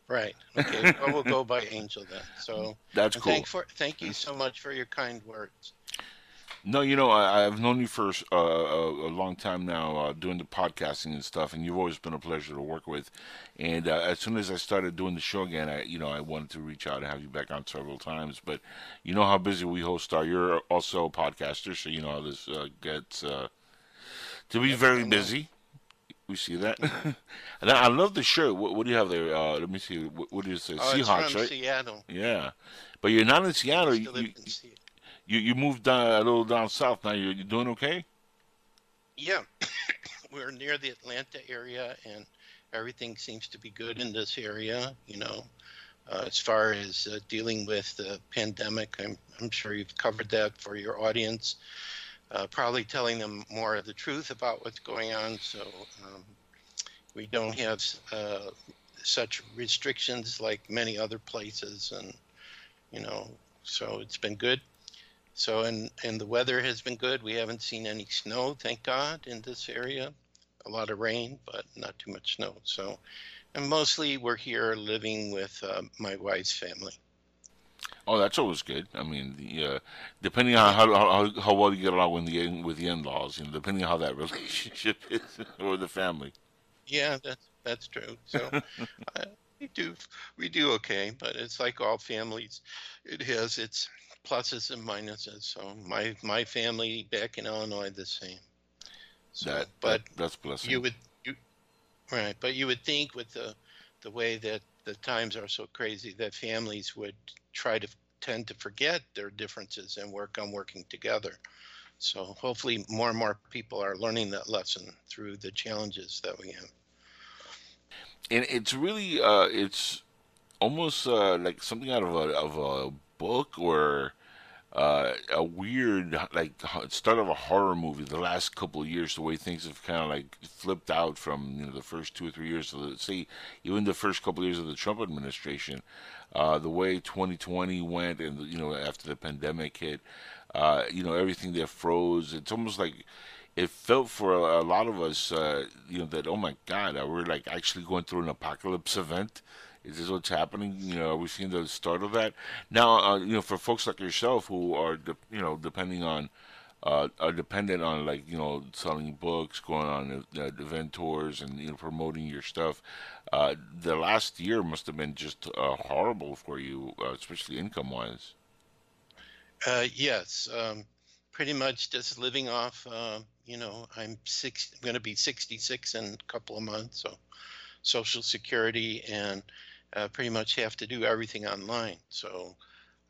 Right. Okay. [LAUGHS] well, we'll go by Angel then. So That's cool. Thank for thank you so much for your kind words. No, you know, I, I've known you for uh, a, long time now, uh, doing the podcasting and stuff, and you've always been a pleasure to work with. And uh, as soon as I started doing the show again, I, you know, I wanted to reach out and have you back on several times. But you know how busy we hosts are. You're also a podcaster, so you know how this uh, gets uh, to be very busy. We see that. [LAUGHS] and I love the shirt. What, what do you have there? Uh, let me see. What, what do you say? Oh, Seahawks, right? Seattle. Yeah, but you're not in Seattle. You, in Se- you you moved down a little down south now. You're, you're doing okay. Yeah, [COUGHS] we're near the Atlanta area, and everything seems to be good in this area. You know, uh, as far as uh, dealing with the pandemic, I'm I'm sure you've covered that for your audience. Uh, probably telling them more of the truth about what's going on, so um, we don't have uh, such restrictions like many other places, and you know, so it's been good. So and and the weather has been good. We haven't seen any snow, thank God, in this area. A lot of rain, but not too much snow. So, and mostly we're here living with uh, my wife's family. Oh, that's always good. I mean, the, uh, depending on how, how how well you get along with the in- with the in-laws, you know, depending on how that [LAUGHS] relationship is or the family. Yeah, that's that's true. So [LAUGHS] uh, we do we do okay, but it's like all families. It has its pluses and minuses. So my my family back in Illinois the same. So, That, but that that's blessing. you would you right but you would think with the the way that the times are so crazy that families would try to tend to forget their differences and work on working together so hopefully more and more people are learning that lesson through the challenges that we have and it's really uh, it's almost uh, like something out of a of a book or uh, a weird like start of a horror movie. The last couple of years, the way things have kind of like flipped out from you know the first two or three years. Let's say even the first couple of years of the Trump administration, uh, the way 2020 went, and you know after the pandemic hit, uh, you know everything that froze. It's almost like it felt for a, a lot of us, uh, you know, that oh my God, we're like actually going through an apocalypse event. Is this what's happening? You know, are we seeing the start of that now? Uh, you know, for folks like yourself who are, de- you know, depending on, uh, are dependent on like you know selling books, going on uh, event tours, and you know promoting your stuff. Uh, the last year must have been just uh, horrible for you, uh, especially income wise. uh, yes um, pretty much just living off uh, you know i'm six i'm going to be 66 in a couple of months so social security and uh, pretty much have to do everything online. So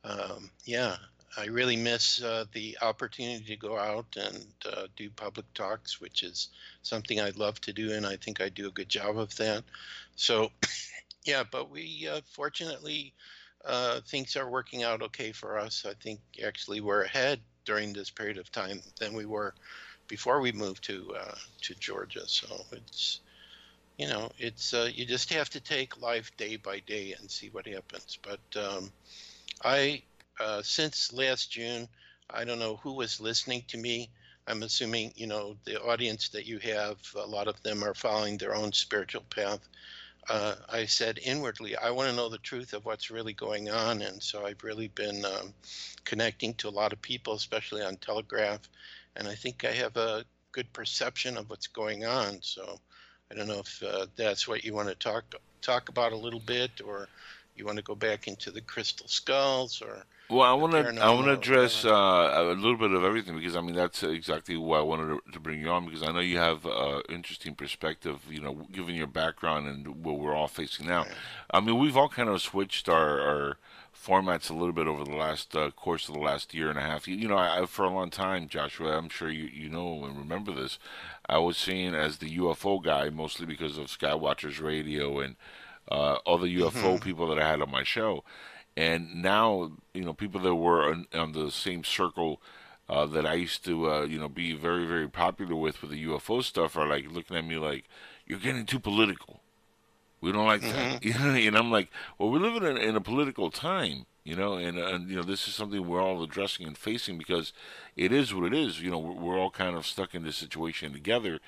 um, yeah i really miss uh, the opportunity to go out and uh, do public talks which is something i'd love to do and i think i do a good job of that. So [COUGHS] yeah but we uh, fortunately uh, things are working out okay for us. I think actually we're ahead during this period of time than we were before we moved to uh, to Georgia. So it's you know it's uh, you just have to take life day by day and see what happens. But um, I uh, since last June, I don't know who was listening to me. I'm assuming you know the audience that you have. A lot of them are following their own spiritual path. Uh, I said inwardly, I want to know the truth of what's really going on, and so I've really been um, connecting to a lot of people, especially on Telegraph, and I think I have a good perception of what's going on. So I don't know if uh, that's what you want to talk talk about a little bit, or you want to go back into the crystal skulls, or Well, I want to I want to address uh, uh, a little bit of everything because I mean that's exactly why I wanted to, to bring you on because I know you have uh, interesting perspective. You know, given your background and what we're all facing now. I mean, we've all kind of switched our, our formats a little bit over the last uh, course of the last year and a half. You, you know, I, for a long time, Joshua, I'm sure you you know and remember this. I was seen as the UFO guy mostly because of Skywatchers Radio and uh, other UFO people that I had on my show. And now, you know, people that were on, on the same circle uh, that I used to, uh, you know, be very, very popular with with the UFO stuff are like looking at me like, you're getting too political. We don't like that. [LAUGHS] and I'm like, well, we're living in, in a political time. You know, and, and you know this is something we're all addressing and facing because it is what it is. You know, we're, we're all kind of stuck in this situation together,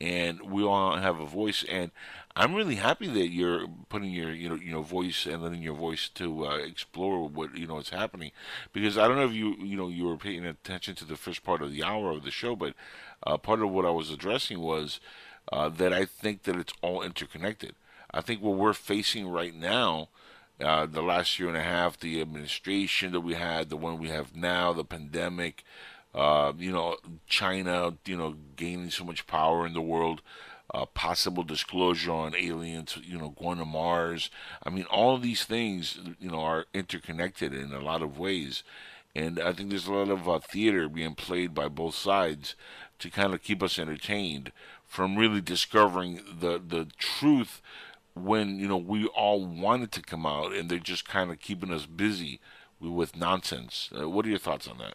and we all have a voice. And I'm really happy that you're putting your you know you know voice and letting your voice to uh, explore what you know is happening. Because I don't know if you you know you were paying attention to the first part of the hour of the show, but uh, part of what I was addressing was uh, that I think that it's all interconnected. I think what we're facing right now uh, the last year and a half, the administration that we had, the one we have now, the pandemic, uh, you know, China, you know, gaining so much power in the world, uh, possible disclosure on aliens, you know, going to Mars. I mean, all these things, you know, are interconnected in a lot of ways. And I think there's a lot of uh, theater being played by both sides to kind of keep us entertained from really discovering the, the truth when you know we all wanted to come out and they're just kind of keeping us busy with nonsense. Uh, what are your thoughts on that?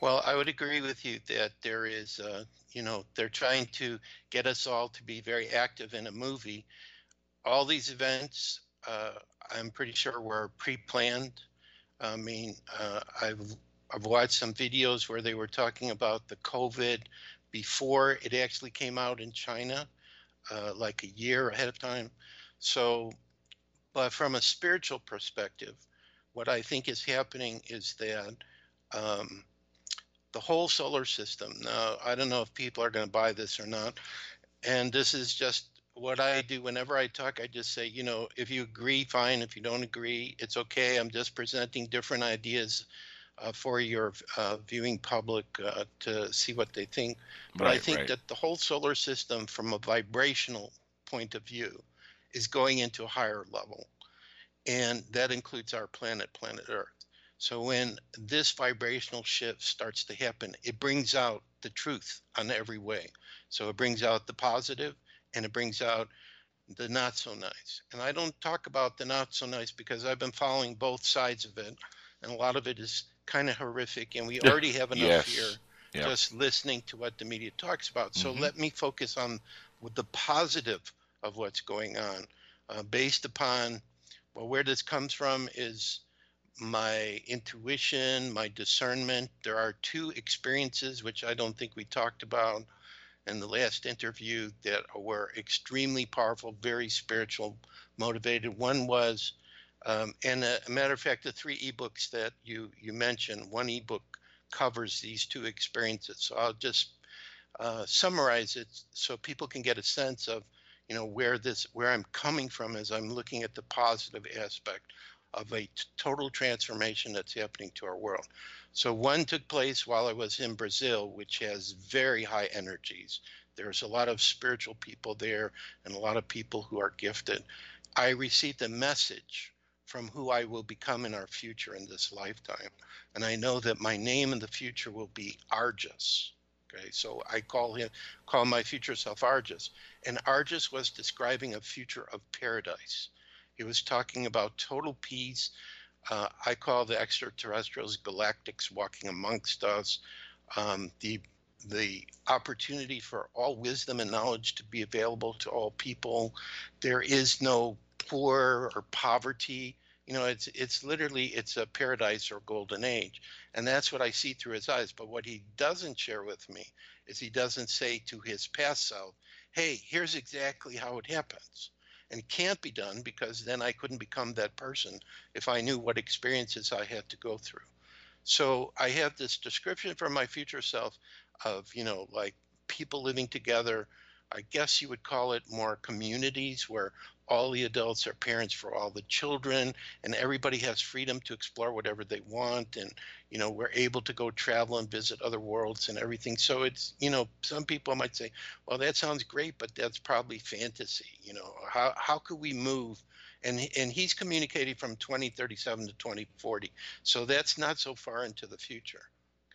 Well, I would agree with you that there is, uh, you know, they're trying to get us all to be very active in a movie. All these events, uh, I'm pretty sure were pre-planned. I mean, uh, I've I've watched some videos where they were talking about the COVID before it actually came out in China uh, like a year ahead of time. So, but from a spiritual perspective, what I think is happening is that um, the whole solar system. Now, I don't know if people are going to buy this or not, and this is just what I do whenever I talk. I just say, you know, if you agree, fine. If you don't agree, it's okay. I'm just presenting different ideas uh, for your uh, viewing public uh, to see what they think. But right, I think right. that the whole solar system, from a vibrational point of view, is going into a higher level. And that includes our planet, planet Earth. So when this vibrational shift starts to happen, it brings out the truth on every way. So it brings out the positive and it brings out the not so nice. And I don't talk about the not so nice because I've been following both sides of it. And a lot of it is kind of horrific, and we already have enough yes. fear yep. just listening to what the media talks about. So mm-hmm. let me focus on the positive of what's going on, uh, based upon well, where this comes from is my intuition, my discernment. There are two experiences which I don't think we talked about in the last interview that were extremely powerful, very spiritual, motivated. One was um, and a, a, matter of fact, the three ebooks that you you mentioned, one ebook covers these two experiences. So I'll just uh, summarize it so people can get a sense of you know where this where I'm coming from as I'm looking at the positive aspect of a t- total transformation that's happening to our world. So one took place while I was in Brazil, which has very high energies. There's a lot of spiritual people there and a lot of people who are gifted. I received a message from who I will become in our future in this lifetime. And I know that my name in the future will be Argus. Okay, so I call him call my future self Argus. And Argus was describing a future of paradise. He was talking about total peace. Uh, I call the extraterrestrials galactics walking amongst us. Um, the the opportunity for all wisdom and knowledge to be available to all people. There is no poor or poverty. You know, it's it's literally it's a paradise or golden age, and that's what I see through his eyes. But what he doesn't share with me is he doesn't say to his past self, "Hey, here's exactly how it happens." And it can't be done because then I couldn't become that person if I knew what experiences I had to go through. So I have this description for my future self of, you know, like people living together. I guess you would call it more communities where all the adults are parents for all the children and everybody has freedom to explore whatever they want and you know we're able to go travel and visit other worlds and everything. So it's you know some people might say well that sounds great but that's probably fantasy you know. How how could we move? And and he's communicating from 2037 to 2040 so that's not so far into the future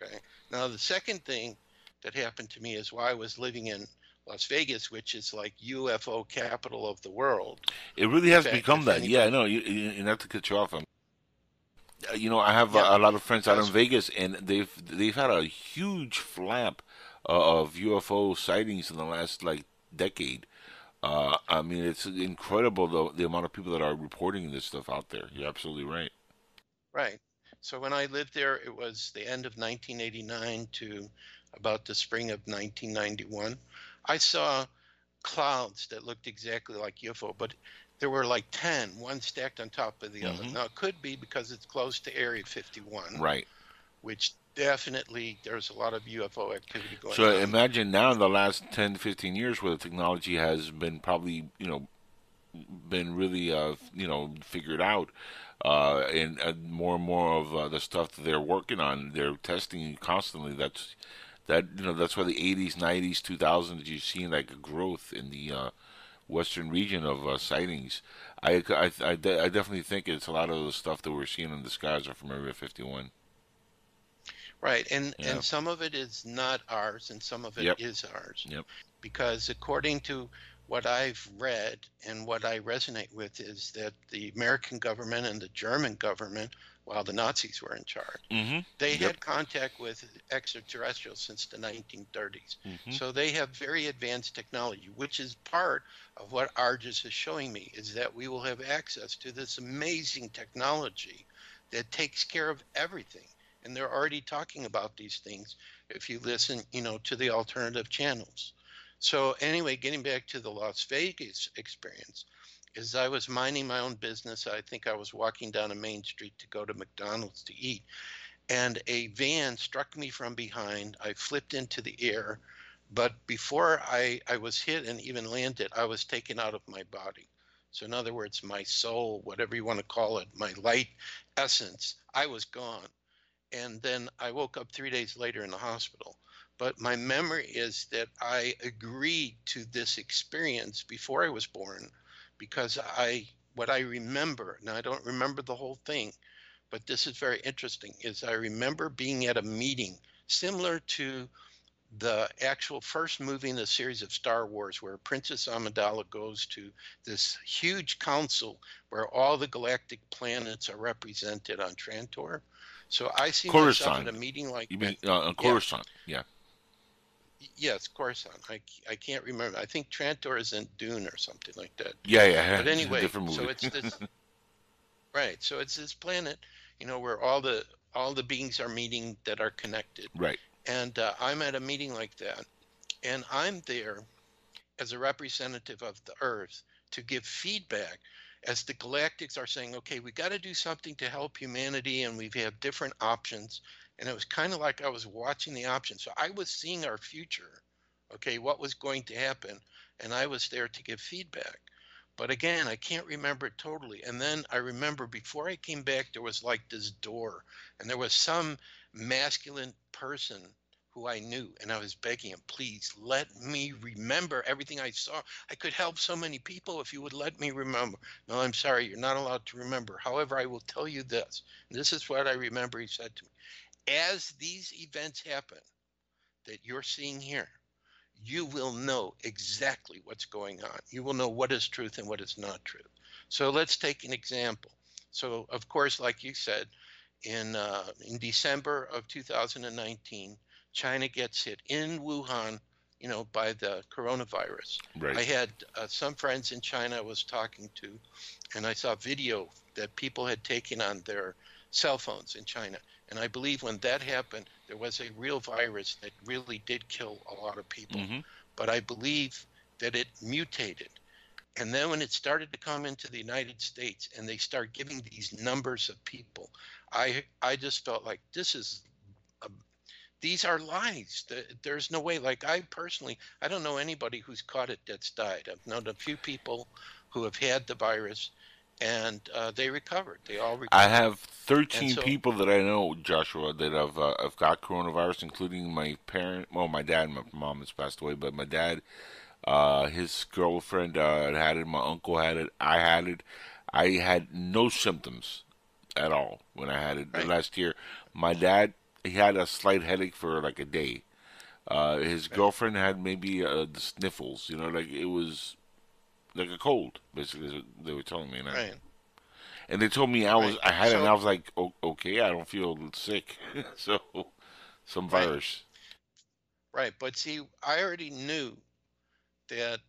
okay? Now the second thing that happened to me is while I was living in Las Vegas, which is like UFO capital of the world. It really has fact, become that. Yeah, no, you, you, have to cut you off. Um, uh, you know, I have yeah. a, a, lot of friends out in Vegas, and they've they've had a huge flap uh, of UFO sightings in the last like decade. Uh, I mean, it's incredible the the amount of people that are reporting this stuff out there. You're absolutely right. Right. So when I lived there, it was the end of 1989 to about the spring of 1991. I saw clouds that looked exactly like UFO, but there were like 10, one stacked on top of the other. Mhm. Now, it could be because it's close to Area 51, Right. which definitely there's a lot of UFO activity going So on. imagine now in the last 10 to 15 years where the technology has been probably, you know, been really, uh, you know, figured out. Uh, and uh, more and more of uh, the stuff that they're working on, they're testing constantly. That's that you know that's why the 80s, 90s, 2000s you're seeing like a growth in the uh, western region of uh, sightings. I, I, I, de- I definitely think it's a lot of the stuff that we're seeing in the skies are from Area 51. Right, and Yeah. and some of it is not ours, and some of it is Yep. ours. Yep. Because according to what I've read and what I resonate with is that the American government and the German government, while the Nazis were in charge, Mm-hmm. they Yep. had contact with extraterrestrials since the 1930s. Mhm. So they have very advanced technology, which is part of what Argus is showing me is that we will have access to this amazing technology that takes care of everything. And they're already talking about these things if you listen, you know, to the alternative channels. So anyway, getting back to the Las Vegas experience, as I was minding my own business, I think I was walking down a main street to go to McDonald's to eat, and a van struck me from behind. I flipped into the air, but before I, I was hit and even landed, I was taken out of my body. So, in other words, my soul, whatever you want to call it, my light essence, I was gone. And then I woke up three days later in the hospital. But my memory is that I agreed to this experience before I was born because I, what I remember, now I don't remember the whole thing, but this is very interesting, is I remember being at a meeting similar to the actual first movie in the series of Star Wars, where Princess Amidala goes to this huge council where all the galactic planets are represented on Trantor. So I see myself at a meeting like You that. mean uh, on Coruscant? Yeah. Yes, Coruscant. I, I can't remember. I think Trantor is in Dune or something like that. Yeah, yeah. But It's anyway, movie. so it's this [LAUGHS] right. So it's this planet, you know, where all the all the beings are meeting that are connected. right. And uh, I'm at a meeting like that, and I'm there as a representative of the Earth to give feedback as the galactics are saying, okay, we got to do something to help humanity, and we have different options. And it was kind of like I was watching the options. So I was seeing our future, okay, what was going to happen, and I was there to give feedback. But again, I can't remember it totally. And then I remember before I came back, there was like this door, and there was some masculine person who I knew, and I was begging him, please let me remember everything I saw. I could help so many people if you would let me remember. No, I'm sorry, you're not allowed to remember. However, I will tell you this. This is what I remember he said to me. As these events happen that you're seeing here, you will know exactly what's going on. You will know what is truth and what is not truth. So let's take an example. So, of course, like you said, in uh, in December of 2019, China gets hit in Wuhan, you know, by the coronavirus. Right. I had uh, some friends in China I was talking to, and I saw video that people had taken on their cell phones in China. And I believe when that happened, there was a real virus that really did kill a lot of people. hmm But I believe that it mutated. And then when it started to come into the United States and they start giving these numbers of people, I I just felt like this is a, these are lies. There's no way. Like I personally, I don't know anybody who's caught it that's died. I've known a few people who have had the virus, and uh, they recovered. They all recovered. I have 13 so- people that I know, Joshua, that have, uh, have got coronavirus, including my parent. Well, my dad, my mom has passed away, but my dad, uh, his girlfriend uh, had it. My uncle had it. I had it. I had no symptoms at all when I had it Right. last year. My dad, he had a slight headache for like a day. Uh, his girlfriend had maybe uh, the sniffles. You know, like it was like a cold. Basically, is what they were telling me. And I, right. and they told me I was Right. I had it, and I was like, o- okay, I don't feel sick, [LAUGHS] so some Right. virus. Right, but see, I already knew that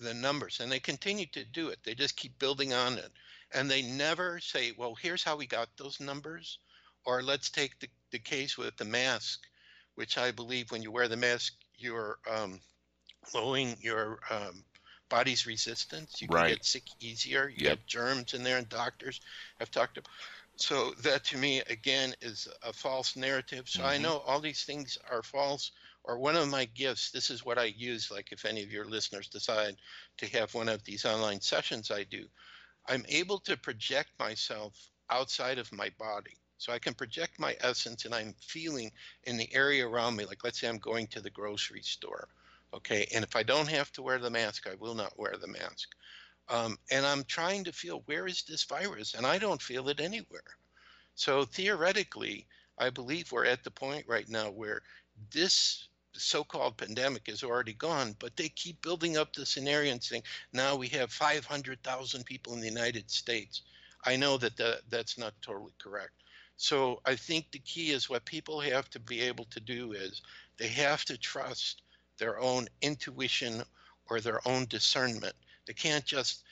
the numbers, and they continue to do it. They just keep building on it. And they never say, well, here's how we got those numbers. Or let's take the, the case with the mask, which I believe when you wear the mask, you're um, lowering your um, body's resistance. You can Right. get sick easier. You Yep. get germs in there, and doctors have talked about. So that to me, again, is a false narrative. So I Mhm. know all these things are false. Or one of my gifts, this is what I use. Like if any of your listeners decide to have one of these online sessions I do, I'm able to project myself outside of my body. So I can project my essence and I'm feeling in the area around me. Like let's say I'm going to the grocery store. Okay. And if I don't have to wear the mask, I will not wear the mask. Um, and I'm trying to feel where is this virus? And I don't feel it anywhere. So theoretically, I believe we're at the point right now where this so-called pandemic is already gone, but they keep building up the scenario and saying now we have 500,000 people in the United States. I know that the, that's not totally correct. So I think the key is what people have to be able to do is they have to trust their own intuition or their own discernment. They can't just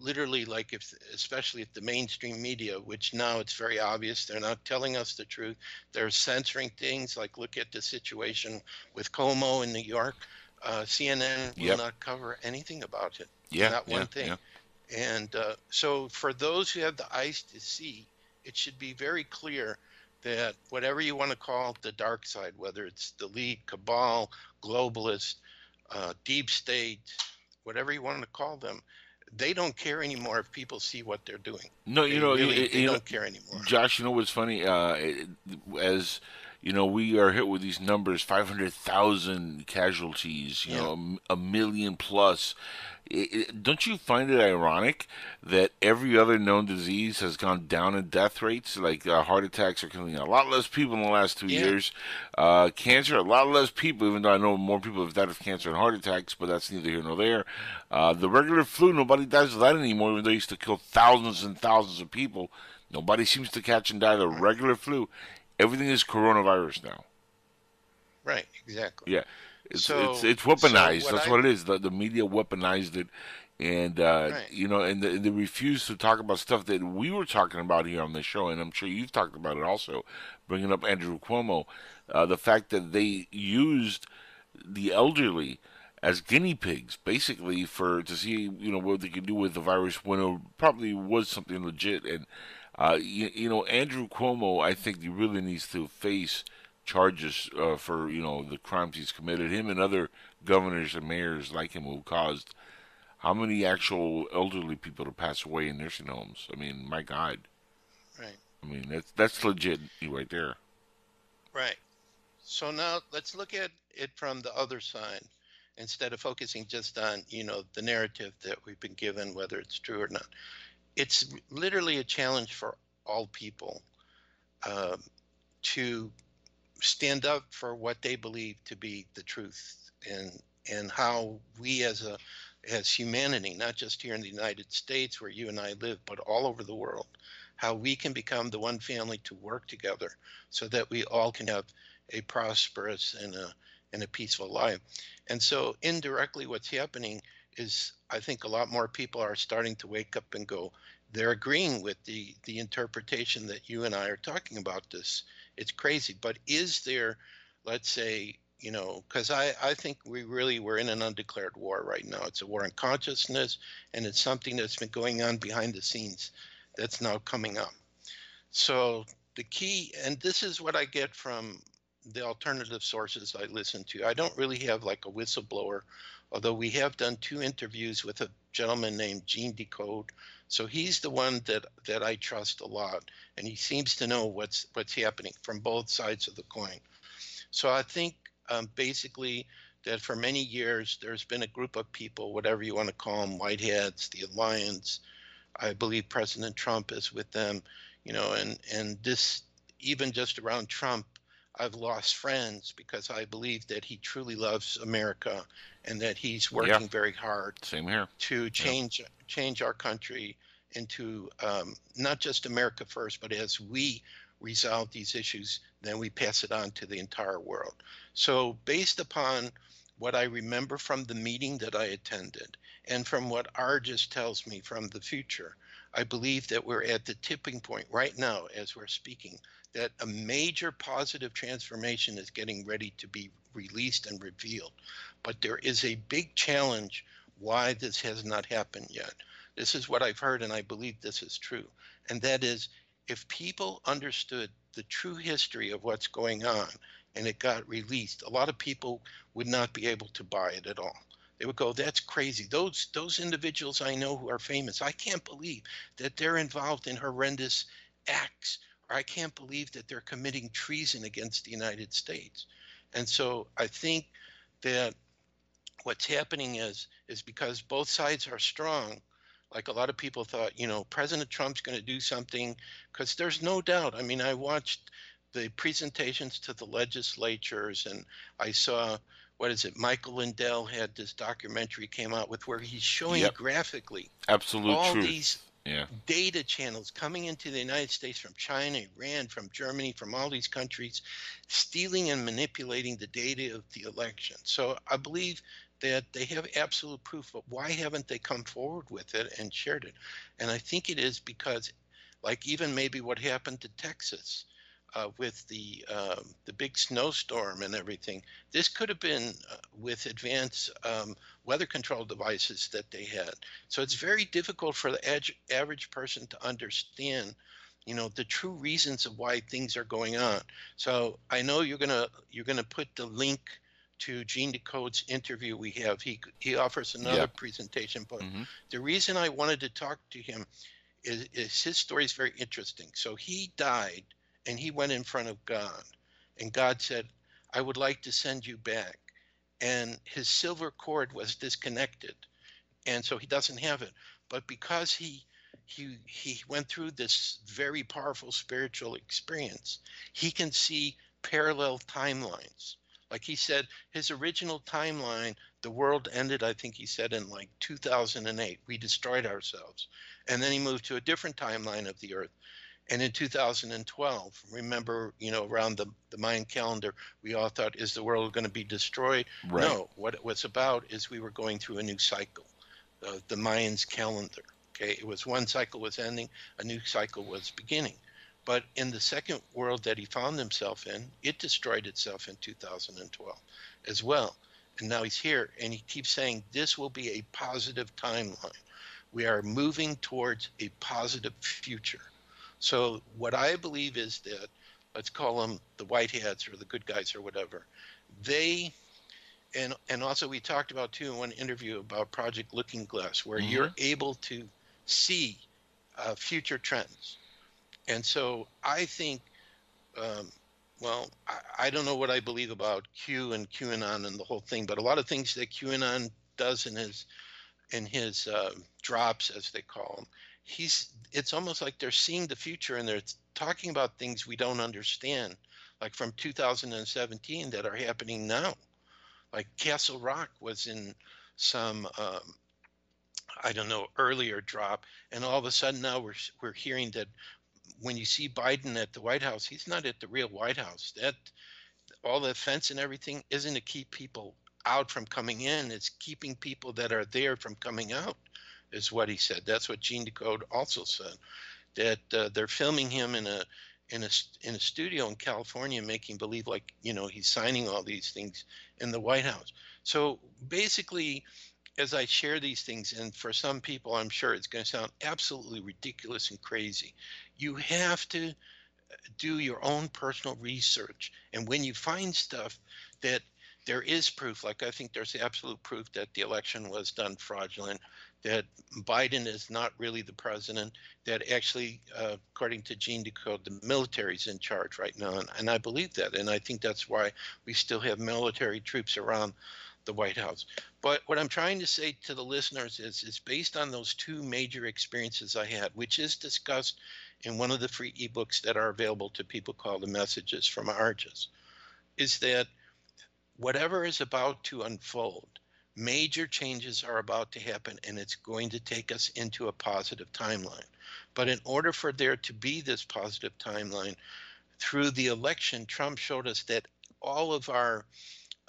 literally like if especially if the mainstream media which now it's very obvious they're not telling us the truth they're censoring things like look at the situation with Cuomo in new york uh, cnn will not cover anything about it Yeah, not one yeah, thing yeah. and uh, so for those who have the eyes to see it should be very clear that whatever you want to call the dark side whether it's the league cabal globalist uh, deep state whatever you want to call them they don't care anymore if people see what they're doing. No, They you know, really, you, they know, don't care anymore. Josh, you know what's funny? Uh, as you know, we are hit with these numbers: five hundred thousand casualties. You Yeah. know, a a million plus. It, it, don't you find it ironic that every other known disease has gone down in death rates? Like uh, heart attacks are killing a lot less people in the last two Yeah. years. Uh, cancer, a lot less people. Even though I know more people have died of cancer and heart attacks, but that's neither here nor there. Uh, the regular flu, nobody dies of that anymore. Even though it used to kill thousands and thousands of people, nobody seems to catch and die of the regular flu. Everything is coronavirus now. Right, exactly. Yeah, it's So- it's it's so weaponized. what That's I- what it is. The the media weaponized it, and uh, Right. you know, and they, they refuse to talk about stuff that we were talking about here on the show, and I'm sure you've talked about it also, bringing up Andrew Cuomo, uh, the fact that they used the elderly as guinea pigs, basically for to see you know what they could do with the virus when it probably was something legit. And uh, you, you know, Andrew Cuomo, I think he really needs to face charges uh, for you know the crimes he's committed. Him and other governors and mayors like him who caused how many actual elderly people to pass away in nursing homes. I mean, my God. Right. I mean, that's that's legit right there. Right. So now let's look at it from the other side instead of focusing just on, you know, the narrative that we've been given, whether it's true or not. It's literally a challenge for all people um, to stand up for what they believe to be the truth and and how we as a as humanity, not just here in the United States where you and I live, but all over the world, how we can become the one family to work together so that we all can have a prosperous and a and a peaceful life. And so indirectly what's happening is I think a lot more people are starting to wake up and go, they're agreeing with the the interpretation that you and I are talking about this. It's crazy. But is there, let's say, you know, because I, I think we really we're in an undeclared war right now. It's a war on consciousness and it's something that's been going on behind the scenes that's now coming up. So the key, and this is what I get from the alternative sources I listen to. I don't really have like a whistleblower, although we have done two interviews with a gentleman named Gene Decode. So he's the one that that I trust a lot, and he seems to know what's what's happening from both sides of the coin. So I think um, basically that for many years there's been a group of people, whatever you want to call them, white hats, the alliance. I believe President Trump is with them, you know, and and this even just around Trump, I've lost friends because I believe that he truly loves America and that he's working very hard Same here. to change change our country into um, not just America first, but as we resolve these issues, then we pass it on to the entire world. So, based upon what I remember from the meeting that I attended, and from what Argus tells me from the future, I believe that we're at the tipping point right now as we're speaking, that a major positive transformation is getting ready to be released and revealed. But there is a big challenge why this has not happened yet. This is what I've heard, and I believe this is true. And that is if people understood the true history of what's going on and it got released, a lot of people would not be able to buy it at all. They would go, "That's crazy." Those those individuals I know who are famous, I can't believe that they're involved in horrendous acts, I can't believe that they're committing treason against the United States. And so I think that what's happening is is because both sides are strong like a lot of people thought, you know, President Trump's going to do something because there's no doubt. I mean, I watched the presentations to the legislatures and I saw what is it? Michael Lindell had this documentary came out with where he's showing Yep. graphically Absolute all truth. these yeah. data channels coming into the United States from China, Iran, from Germany, from all these countries, stealing and manipulating the data of the election. So I believe that they have absolute proof, but why haven't they come forward with it and shared it? And I think it is because, like even maybe what happened to Texas. Uh, with the um, the big snowstorm and everything, this could have been uh, with advanced um, weather control devices that they had. So it's very difficult for the ag- average person to understand, you know, the true reasons of why things are going on. So I know you're gonna you're gonna put the link to Gene Decode's interview we have. He he offers another Yeah. presentation, but Mhm. the reason I wanted to talk to him is, is his story is very interesting. So he died and he went in front of God, and God said, "I would like to send you back." And his silver cord was disconnected, and so he doesn't have it. But because he he he went through this very powerful spiritual experience, he can see parallel timelines. Like he said, his original timeline, the world ended, I think he said, in like 2008. We destroyed ourselves. And then he moved to a different timeline of the earth. And in 2012, remember, you know, around the, the Mayan calendar, we all thought, is the world going to be destroyed? Right. No, what it was about is we were going through a new cycle, uh, the Mayans calendar. Okay, it was one cycle was ending, a new cycle was beginning. But in the second world that he found himself in, it destroyed itself in 2012 as well. And now he's here, and he keeps saying this will be a positive timeline. We are moving towards a positive future. So what I believe is that let's call them the white hats or the good guys or whatever. They and and also we talked about too in one interview about Project Looking Glass, where you're able to see uh, future trends. And so I think, um, well, I, I don't know what I believe about Q and QAnon and the whole thing, but a lot of things that QAnon does in his in his uh, drops, as they call them, he's it's almost like they're seeing the future and they're talking about things we don't understand, like from 2017 that are happening now. Like Castle Rock was in some um, I don't know earlier drop, and all of a sudden now we're we're hearing that when you see Biden at the White House, he's not at the real White House. That all the fence and everything isn't to keep people out from coming in. It's keeping people that are there from coming out, is what he said. That's what Gene Decode also said. That uh, they're filming him in a in a in a studio in California, making believe like you know he's signing all these things in the White House. So basically, as I share these things, and for some people, I'm sure it's going to sound absolutely ridiculous and crazy. You have to do your own personal research. And when you find stuff that there is proof, like I think there's absolute proof that the election was done fraudulent, that Biden is not really the president, that actually, uh, according to Gene Decode, the military's in charge right now. And, and I believe that. And I think that's why we still have military troops around the White House. But what I'm trying to say to the listeners is, is based on those two major experiences I had, which is discussed in one of the free ebooks that are available to people called the Messages from Argus, is that whatever is about to unfold, major changes are about to happen and it's going to take us into a positive timeline. But in order for there to be this positive timeline, through the election, Trump showed us that all of our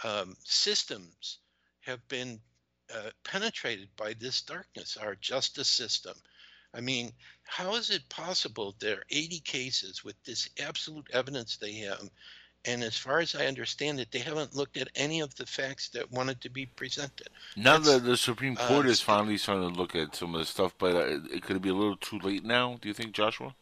um, systems have been uh, penetrated by this darkness, our justice system, I mean, how is it possible there are 80 cases with this absolute evidence they have? And as far as I understand it, they haven't looked at any of the facts that wanted to be presented. Now that the Supreme uh, Court is finally starting to look at some of the stuff, but uh, it could be a little too late now. Do you think, Joshua?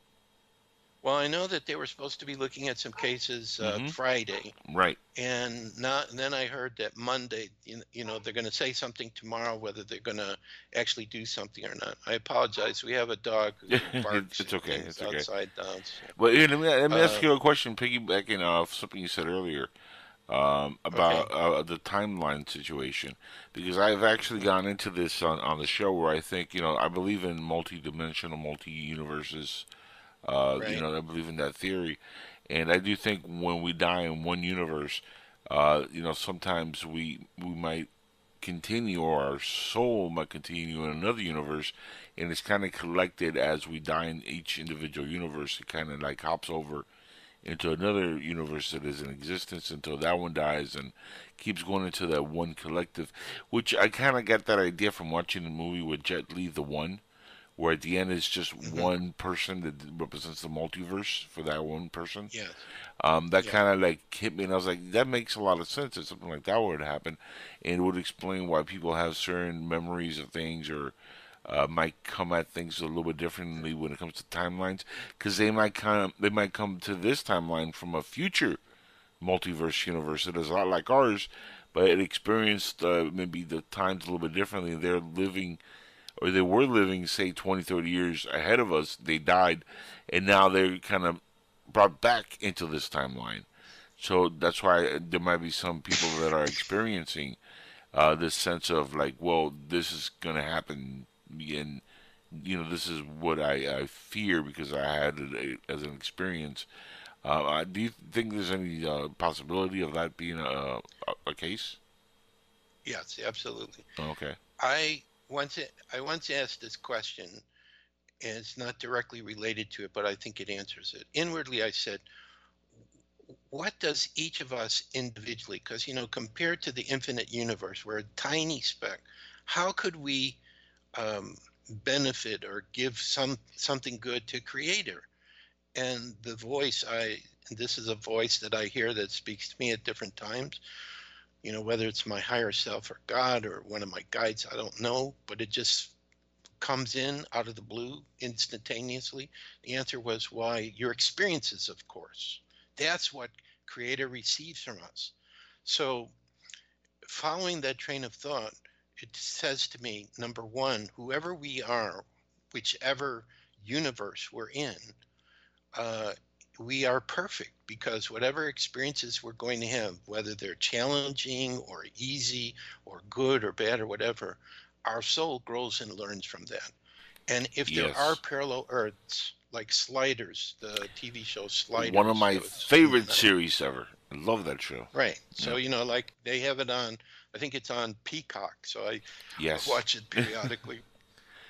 Well, I know that they were supposed to be looking at some cases uh, Mhm. Friday, Right. and not. And then I heard that Monday, you, you know, they're going to say something tomorrow, whether they're going to actually do something or not. I apologize. We have a dog who [LAUGHS] barks It's okay, it's okay. outside house. Well, here, let me let me ask Uh, you a question, piggybacking off something you said earlier um, about uh, the timeline situation, because I've actually gone into this on on the show where I think you know I believe in multi-dimensional, multi-universes. Uh, You know, I believe in that theory, and I do think when we die in one universe, uh, you know, sometimes we we might continue, or our soul might continue in another universe, and it's kind of collected as we die in each individual universe. It kind of like hops over into another universe that is in existence until that one dies and keeps going into that one collective, which I kind of got that idea from watching the movie with Jet Li, The One, where at the end it's just one person that represents the multiverse for that one person. Yes. Um, that Yeah. kind of like hit me, and I was like, that makes a lot of sense. that something like that would happen, and it would explain why people have certain memories of things or uh, might come at things a little bit differently when it comes to timelines, because they might come they might come to this timeline from a future multiverse universe that is a lot like ours, but it experienced uh, maybe the times a little bit differently. They're living or they were living, say, 20, 30 years ahead of us. They died, and now they're kind of brought back into this timeline. So that's why there might be some people that are experiencing uh, this sense of like, well, this is going to happen, and you know, this is what I, I fear because I had it as an experience. Uh, uh, do you think there's any uh, possibility of that being a, a, a case? Yes, absolutely. Okay. I once I once asked this question, and it's not directly related to it, but I think it answers it. Inwardly, I said, "What does each of us individually? Because you know, compared to the infinite universe, we're a tiny speck. How could we um, benefit or give some something good to Creator?" And the voice I this is a voice that I hear that speaks to me at different times you know whether it's my higher self or god or one of my guides i don't know but it just comes in out of the blue instantaneously. The answer was why your experiences of course. That's what creator receives from us. So following that train of thought it says to me number one whoever we are whichever universe we're in uh, we are perfect because whatever experiences we're going to have, whether they're challenging or easy or good or bad or whatever, our soul grows and learns from that. And if there Yes. are parallel Earths, like Sliders, the TV show Sliders, One of my favorite series ever. I love that show. Right. So you know, like they have it on. I think it's on Peacock. So I Yes. watch it [LAUGHS] periodically.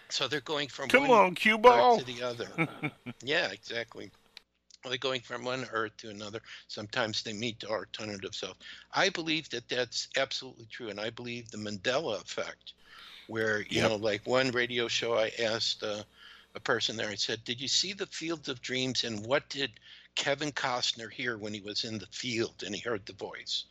so they're going from Come one on, cue ball. to the other. [LAUGHS] yeah, exactly. They're going from one Earth to another. Sometimes they meet our alternative self. I believe that that's absolutely true, and I believe the Mandela effect, where you Yep. know, like one radio show, I asked uh, a person there. I said, "Did you see the Fields of Dreams? And what did Kevin Costner hear when he was in the field and he heard the voice?"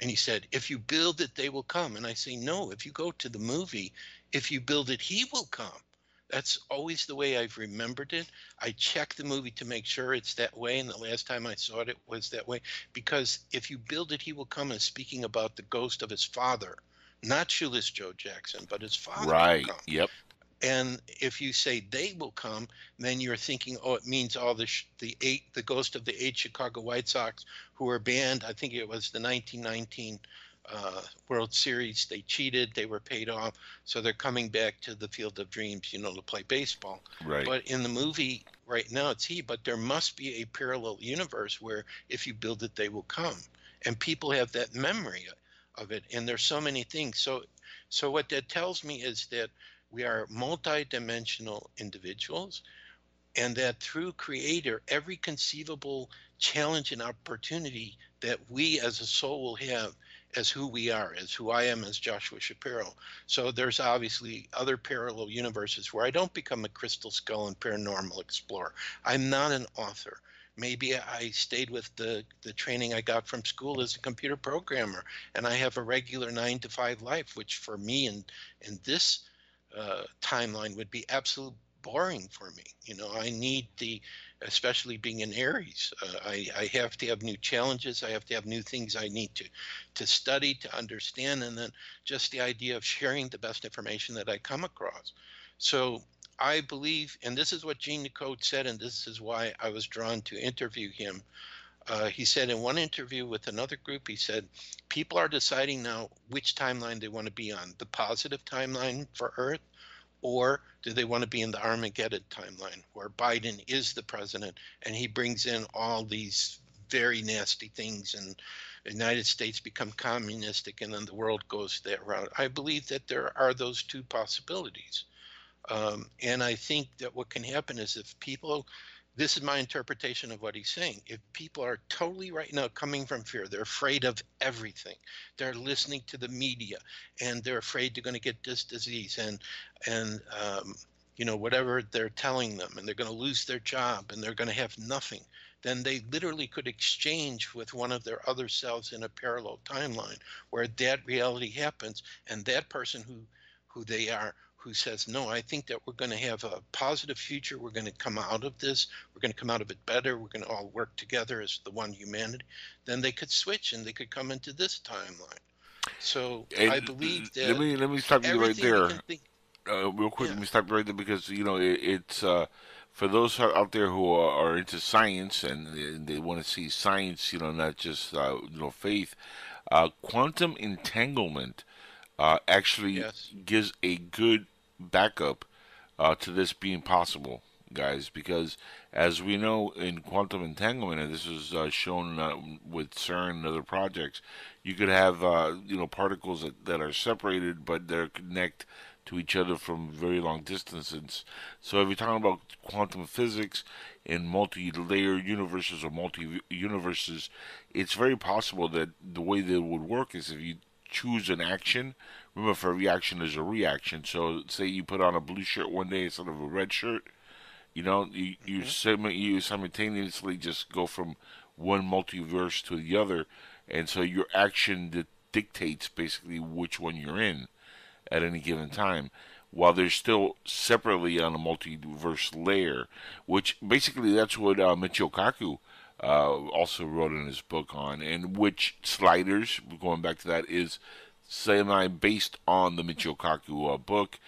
And he said, "If you build it, they will come." And I say, "No. If you go to the movie, if you build it, he will come." That's always the way I've remembered it. I check the movie to make sure it's that way, and the last time I saw it, it was that way. Because if you build it, he will come. And speaking about the ghost of his father, not Shoeless Joe Jackson, but his father. will Right. come. Yep. And if you say they will come, then you're thinking, oh, it means all the sh- the eight, the ghost of the eight Chicago White Sox who were banned. I think it was the 1919 uh, World Series. They cheated. They were paid off, so they're coming back to the Field of Dreams, you know, to play baseball. Right. But in the movie right now, it's he. But there must be a parallel universe where if you build it, they will come, and people have that memory of it. And there's so many things. So, so what that tells me is that we are multi-dimensional individuals, and that through Creator, every conceivable challenge and opportunity that we as a soul will have as who we are, as who I am as Joshua Shapiro. So there's obviously other parallel universes where I don't become a crystal skull and paranormal explorer. I'm not an author. Maybe I stayed with the, the training I got from school as a computer programmer, and I have a regular nine to five life, which for me in in this uh, timeline would be absolute boring for me. You know, I need the, especially being in Aries, uh, I, I have to have new challenges. I have to have new things I need to, to study, to understand, and then just the idea of sharing the best information that I come across. So I believe, and this is what Gene Decode said, and this is why I was drawn to interview him. Uh, he said in one interview with another group, he said, people are deciding now which timeline they want to be on the positive timeline for Earth or do they want to be in the Armageddon timeline where Biden is the president and he brings in all these very nasty things and the United States become communistic and then the world goes that route? I believe that there are those two possibilities. Um, and I think that what can happen is if people this is my interpretation of what he's saying. If people are totally right now coming from fear, they're afraid of everything. They're listening to the media, and they're afraid they're going to get this disease and and um, you know whatever they're telling them, and they're going to lose their job, and they're going to have nothing. Then they literally could exchange with one of their other selves in a parallel timeline where that reality happens, and that person who who they are who says, no, I think that we're going to have a positive future. We're going to come out of this. We're going to come out of it better. We're going to all work together as the one humanity. Then they could switch and they could come into this timeline. So And I believe that let me let me stop you right there. think- uh, real quick, Yeah. let me stop right there because you know it, it's uh, for those out there who are, are into science and they, they want to see science, you know, not just uh, you know faith. Uh, quantum entanglement uh, actually Yes. gives a good backup uh, to this being possible, guys, because as we know in quantum entanglement, and this is uh, shown uh, with CERN and other projects, you could have uh, you know particles that, that are separated but they're connect to each other from very long distances. So if you're talking about quantum physics in multi-layer universes or multi-universes, it's very possible that the way that it would work is if you choose an action. Remember, for a reaction there's a reaction. So, say you put on a blue shirt one day instead of a red shirt, you know, you you, sim- you simultaneously just go from one multiverse to the other, and so your action di- dictates basically which one you're in at any given time. While they're still separately on a multiverse layer, which basically that's what uh, Michio Kaku uh, also wrote in his book on, and which Sliders, going back to that, is semi based on the Michio Kaku uh, book,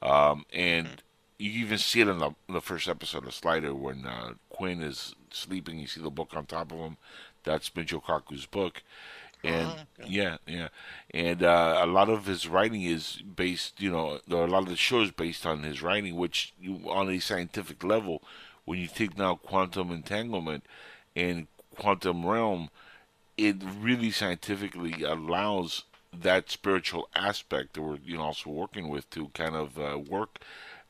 um, and you even see it in the, in the first episode of Slider when uh, Quinn is sleeping. You see the book on top of him. That's Michio Kaku's book, and yeah, yeah, and uh, a lot of his writing is based. You know, there are a lot of the shows based on his writing, which you, on a scientific level, when you take now quantum entanglement and quantum realm, it really scientifically allows that spiritual aspect that we're you know also working with to kind of uh, work.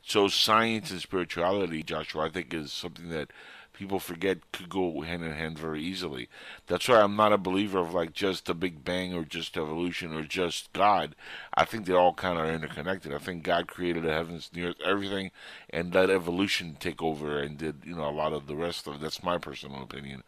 So science and spirituality, Joshua, I think is something that people forget could go hand in hand very easily. That's why I'm not a believer of like just the Big Bang or just evolution or just God. I think they're all kind of are interconnected. I think God created the heavens, the earth, everything, and let evolution take over and did you know a lot of the rest of. it. That's my personal opinion.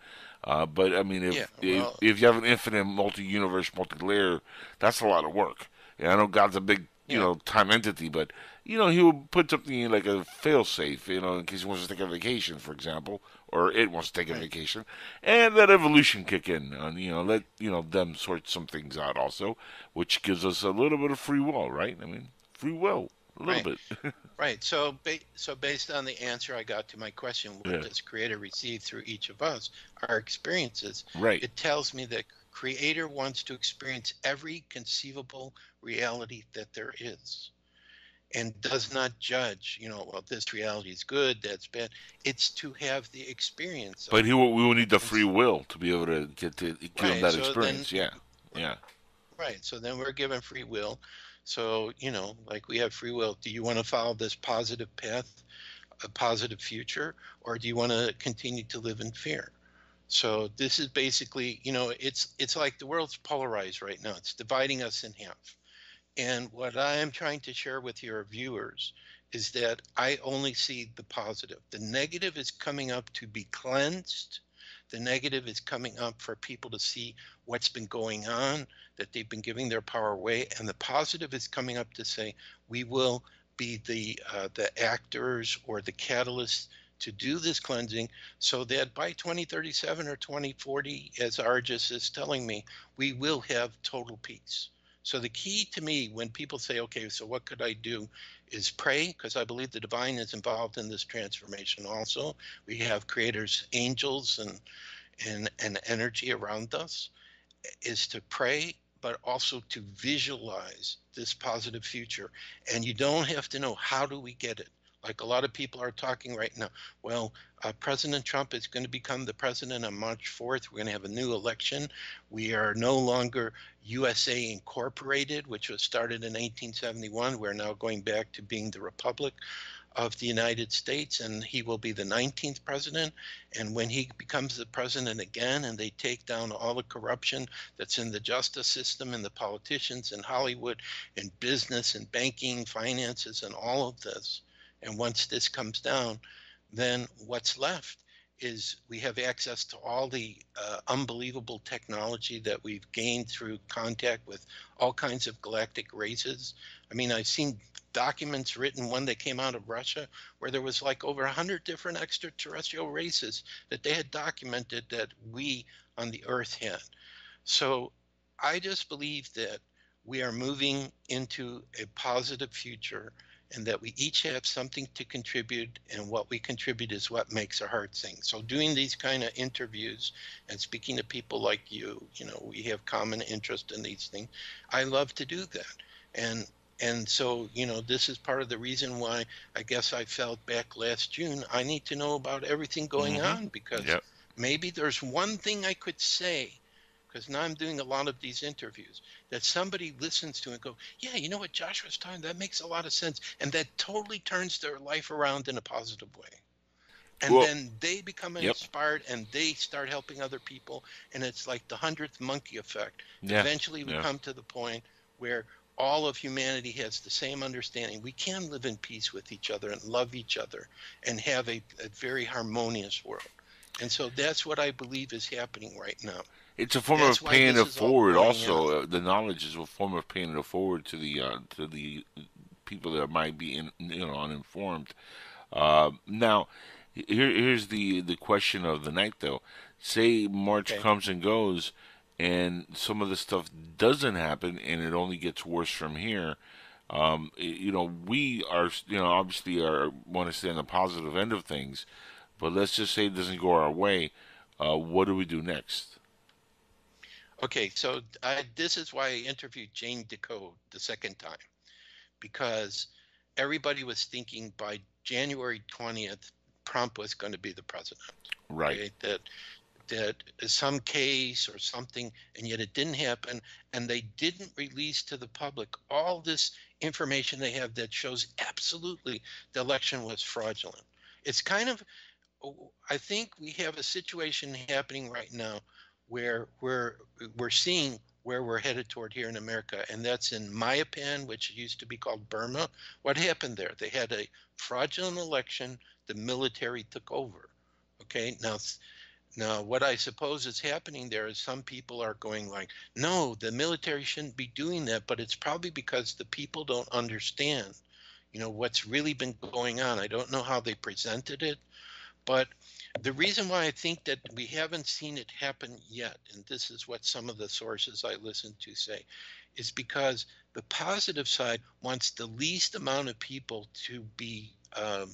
Uh, but I mean, if, Yeah, well- if if you have an infinite multi-universe, multi-layer, that's a lot of work. And I know God's a big you Yeah. know time entity, but you know he will put something in like a fail-safe, you know, in case he wants to take a vacation, for example, or it wants to take a vacation, and let evolution kick in, and you know let you know them sort some things out also, which gives us a little bit of free will, right? I mean, free will, a little Right. bit. [LAUGHS] Right. So, ba- so based on the answer I got to my question, what Yeah. does Creator receive through each of us, our experiences? Right. It tells me that Creator wants to experience every conceivable reality that there is, and does not judge. You know, well, this reality is good, that's bad. It's to have the experience. But he we will need the free will to be able to get to give him Right, that so then- experience. yeah, yeah. Right. So then we're given free will. So, you know, like we have free will. Do you want to follow this positive path, a positive future, or do you want to continue to live in fear? So this is basically, you know, it's it's like the world's polarized right now. It's dividing us in half. And what I am trying to share with your viewers is that I only see the positive. The negative is coming up to be cleansed. The negative is coming up for people to see what's been going on, that they've been giving their power away, and the positive is coming up to say we will be the uh, the actors or the catalysts to do this cleansing so that by 2037 or 2040, as Argus is telling me, we will have total peace. So the key to me when people say, okay, so what could I do is pray, because I believe the divine is involved in this transformation also. We have creators, angels, and and, and energy around us, is to pray, but also to visualize this positive future. And you don't have to know how do we get it like a lot of people are talking right now. Well, uh, President Trump is going to become the president on March 4th. We're going to have a new election. We are no longer USA Incorporated, which was started in 1871. We're now going back to being the Republic of the United States, and he will be the 19th president. And when he becomes the president again, and they take down all the corruption that's in the justice system and the politicians in Hollywood, and business and banking, finances, and all of this, and once this comes down, then what's left is we have access to all the uh, unbelievable technology that we've gained through contact with all kinds of galactic races. I mean, I've seen documents written, one that came out of Russia, where there was like over 100 different extraterrestrial races that they had documented that we on the Earth had. So I just believe that we are moving into a positive future and that we each have something to contribute and what we contribute is what makes a heart sing so doing these kind of interviews and speaking to people like you you know we have common interest in these things i love to do that and and so you know this is part of the reason why i guess i felt back last june i need to know about everything going mm-hmm. on because yep. maybe there's one thing i could say because now I'm doing a lot of these interviews, that somebody listens to and go, yeah, you know what Joshua's talking, that makes a lot of sense. And that totally turns their life around in a positive way. And well, then they become yep. inspired and they start helping other people. And it's like the hundredth monkey effect. Yeah. Eventually we yeah. come to the point where all of humanity has the same understanding. We can live in peace with each other and love each other and have a, a very harmonious world. And so that's what I believe is happening right now. It's a form That's of paying it forward. Also, uh, the knowledge is a form of paying it forward to the uh, to the people that might be in, you know uninformed. Uh, now, here here's the the question of the night though. Say March okay. comes and goes, and some of the stuff doesn't happen, and it only gets worse from here. Um, you know, we are you know obviously are want to stay on the positive end of things, but let's just say it doesn't go our way. Uh, what do we do next? Okay, so I, this is why I interviewed Gene Decode the second time, because everybody was thinking by January 20th, Trump was going to be the president. Right. Okay? That that some case or something, and yet it didn't happen, and they didn't release to the public all this information they have that shows absolutely the election was fraudulent. It's kind of, I think we have a situation happening right now where we're we're seeing where we're headed toward here in America, and that's in Myanmar, which used to be called Burma. What happened there? They had a fraudulent election. The military took over. Okay, now. Now, what I suppose is happening there is some people are going like, no, the military shouldn't be doing that, but it's probably because the people don't understand, you know, what's really been going on. I don't know how they presented it, but the reason why I think that we haven't seen it happen yet, and this is what some of the sources I listen to say, is because the positive side wants the least amount of people to be um,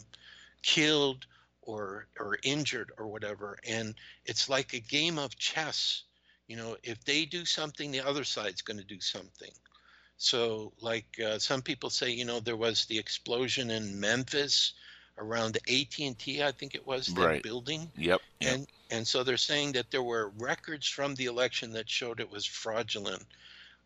killed or or injured or whatever, and it's like a game of chess. You know, if they do something, the other side's going to do something. So, like uh, some people say, you know, there was the explosion in Memphis around the AT&T, I think it was, that right. building. Yep, yep. And and so they're saying that there were records from the election that showed it was fraudulent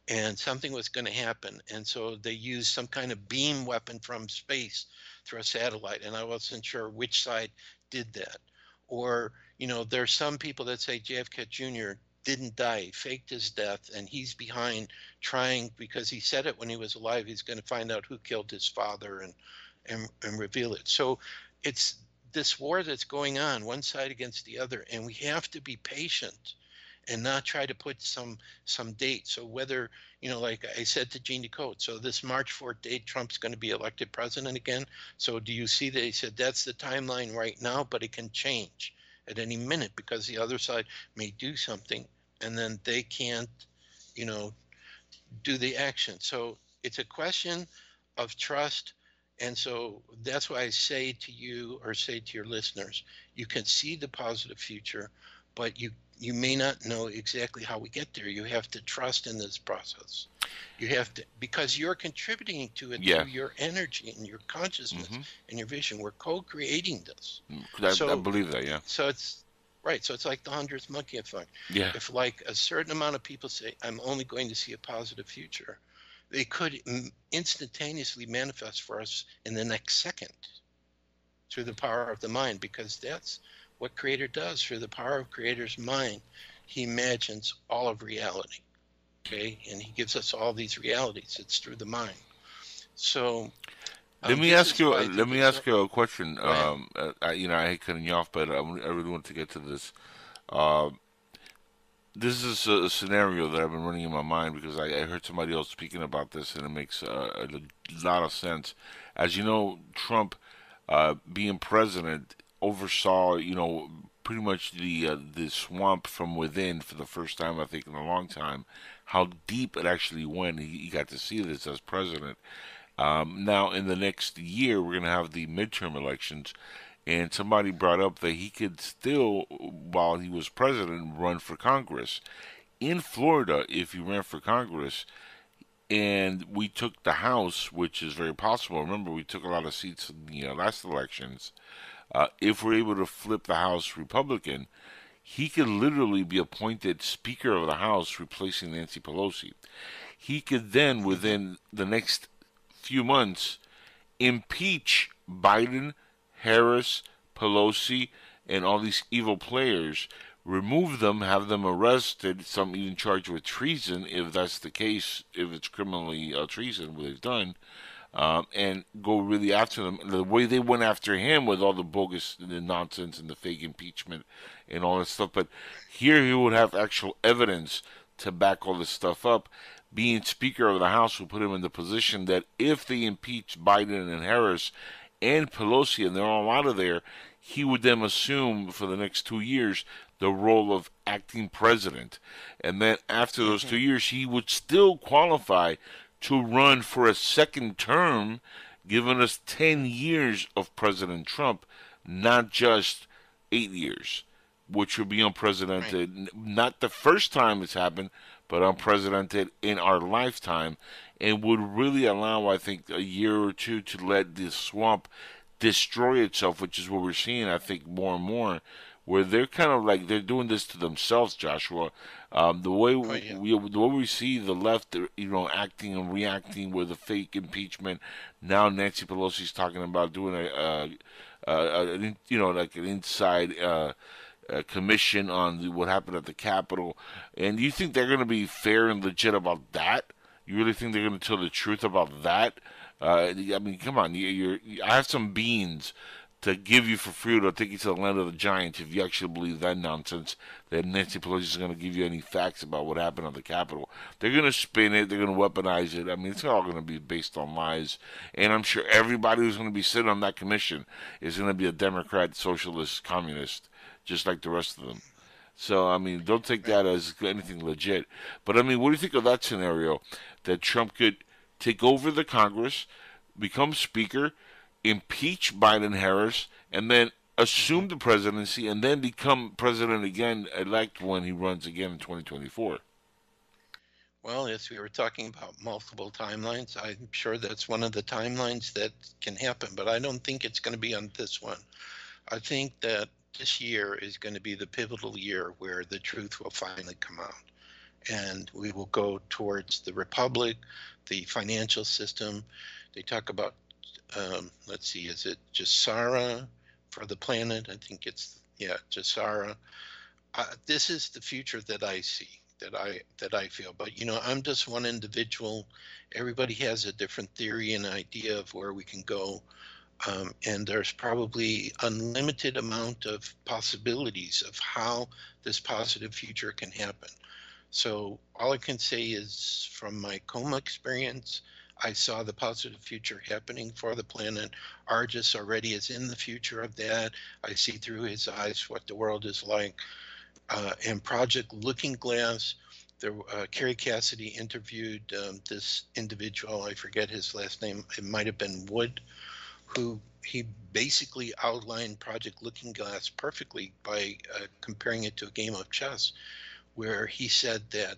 and something was going to happen. And so they used some kind of beam weapon from space through a satellite. And I wasn't sure which side did that. Or, you know, there's some people that say JFK Jr. didn't die, faked his death, and he's behind trying because he said it when he was alive. He's going to find out who killed his father and and and reveal it. So it's this war that's going on, one side against the other, and we have to be patient and not try to put some some date. So whether you know, like I said to Gene Decode, so this March 4th date, Trump's going to be elected president again. So do you see that he said that's the timeline right now, but it can change at any minute because the other side may do something and then they can't, you know, do the action. So it's a question of trust. And so that's why I say to you or say to your listeners, you can see the positive future, but you you may not know exactly how we get there. You have to trust in this process. You have to because you're contributing to it Yeah. through your energy and your consciousness Mhm. and your vision. We're co-creating this. I, I believe that. Yeah. So it's right. So it's like the hundredth monkey effect. Yeah. If like a certain amount of people say, "I'm only going to see a positive future," they could instantaneously manifest for us in the next second through the power of the mind, because that's what Creator does. Through the power of Creator's mind, He imagines all of reality. Okay, and He gives us all these realities. It's through the mind. So. Let um, me ask you. Let me ask you a question. Um, uh, I, you know, I hate cutting you off, but I, I really want to get to this. Um, this is a, scenario that I've been running in my mind because I, I heard somebody else speaking about this, and it makes uh, a lot of sense. As you know, Trump, uh, being president, oversaw, you know, pretty much the uh, the swamp from within for the first time, I think, in a long time. How deep it actually went. He, he got to see this as president. Um, now, in the next year, we're going to have the midterm elections, and somebody brought up that he could still, while he was president, run for Congress. In Florida, if he ran for Congress, and we took the House, which is very possible. Remember, we took a lot of seats in the uh, last elections. Uh, if we're able to flip the House Republican, he could literally be appointed Speaker of the House, replacing Nancy Pelosi. He could then, within the next few months, impeach Biden, Harris, Pelosi, and all these evil players, remove them, have them arrested, some even charged with treason, if that's the case, if it's criminally uh, treason, what they've done, um, and go really after them. The way they went after him with all the bogus the nonsense and the fake impeachment and all that stuff. But here he would have actual evidence to back all this stuff up. Being Speaker of the House will put him in the position that if they impeach Biden and Harris and Pelosi and they're all out of there, he would then assume for the next two years the role of acting president. And then after those mm-hmm. two years, he would still qualify to run for a second term, giving us 10 years of President Trump, not just eight years, which would be unprecedented. N- Not the first time it's happened, but unprecedented in our lifetime, and would really allow, I think, a year or two to let this swamp destroy itself, which is what we're seeing, I think, more and more. Where they're kind of like they're doing this to themselves, Joshua. Um, the way Oh, yeah. we, the way we see the left, you know, acting and reacting with the fake impeachment. Now Nancy Pelosi's talking about doing a, uh, uh, an in- you know, like an inside uh, uh, commission on what happened at the Capitol. And you think they're going to be fair and legit about that? You really think they're going to tell the truth about that? Uh, I mean, come on. You, you're, I have some beans to give you for free to take you to the land of the giants if you actually believe that nonsense that Nancy Pelosi is going to give you any facts about what happened on the Capitol. They're going to spin it. They're going to weaponize it. I mean, it's all going to be based on lies. And I'm sure everybody who's going to be sitting on that commission is going to be a Democrat, socialist, communist, just like the rest of them. So, I mean, don't take that as anything legit. But, I mean, what do you think of that scenario? That Trump could take over the Congress, become Speaker, impeach Biden Harris, and then assume the presidency, and then become president again, elect when he runs again in 2024. Well, yes, we were talking about multiple timelines. I'm sure that's one of the timelines that can happen, but I don't think it's going to be on this one. I think that this year is going to be the pivotal year where the truth will finally come out. And we will go towards the republic, the financial system. They talk about, um, let's see, is it GESARA for the planet? I think it's yeah, GESARA. Uh, this is the future that I see, that I that I feel. But you know, I'm just one individual. Everybody has a different theory and idea of where we can go, um, and there's probably unlimited amount of possibilities of how this positive future can happen. So all I can say is, from my coma experience, I saw the positive future happening for the planet. Argus already is in the future of that. I see through his eyes what the world is like. Uh, and Project Looking Glass, there, uh, Kerry Cassidy interviewed um, this individual. I forget his last name. It might have been Wood, who he basically outlined Project Looking Glass perfectly by uh, comparing it to a game of chess, where he said that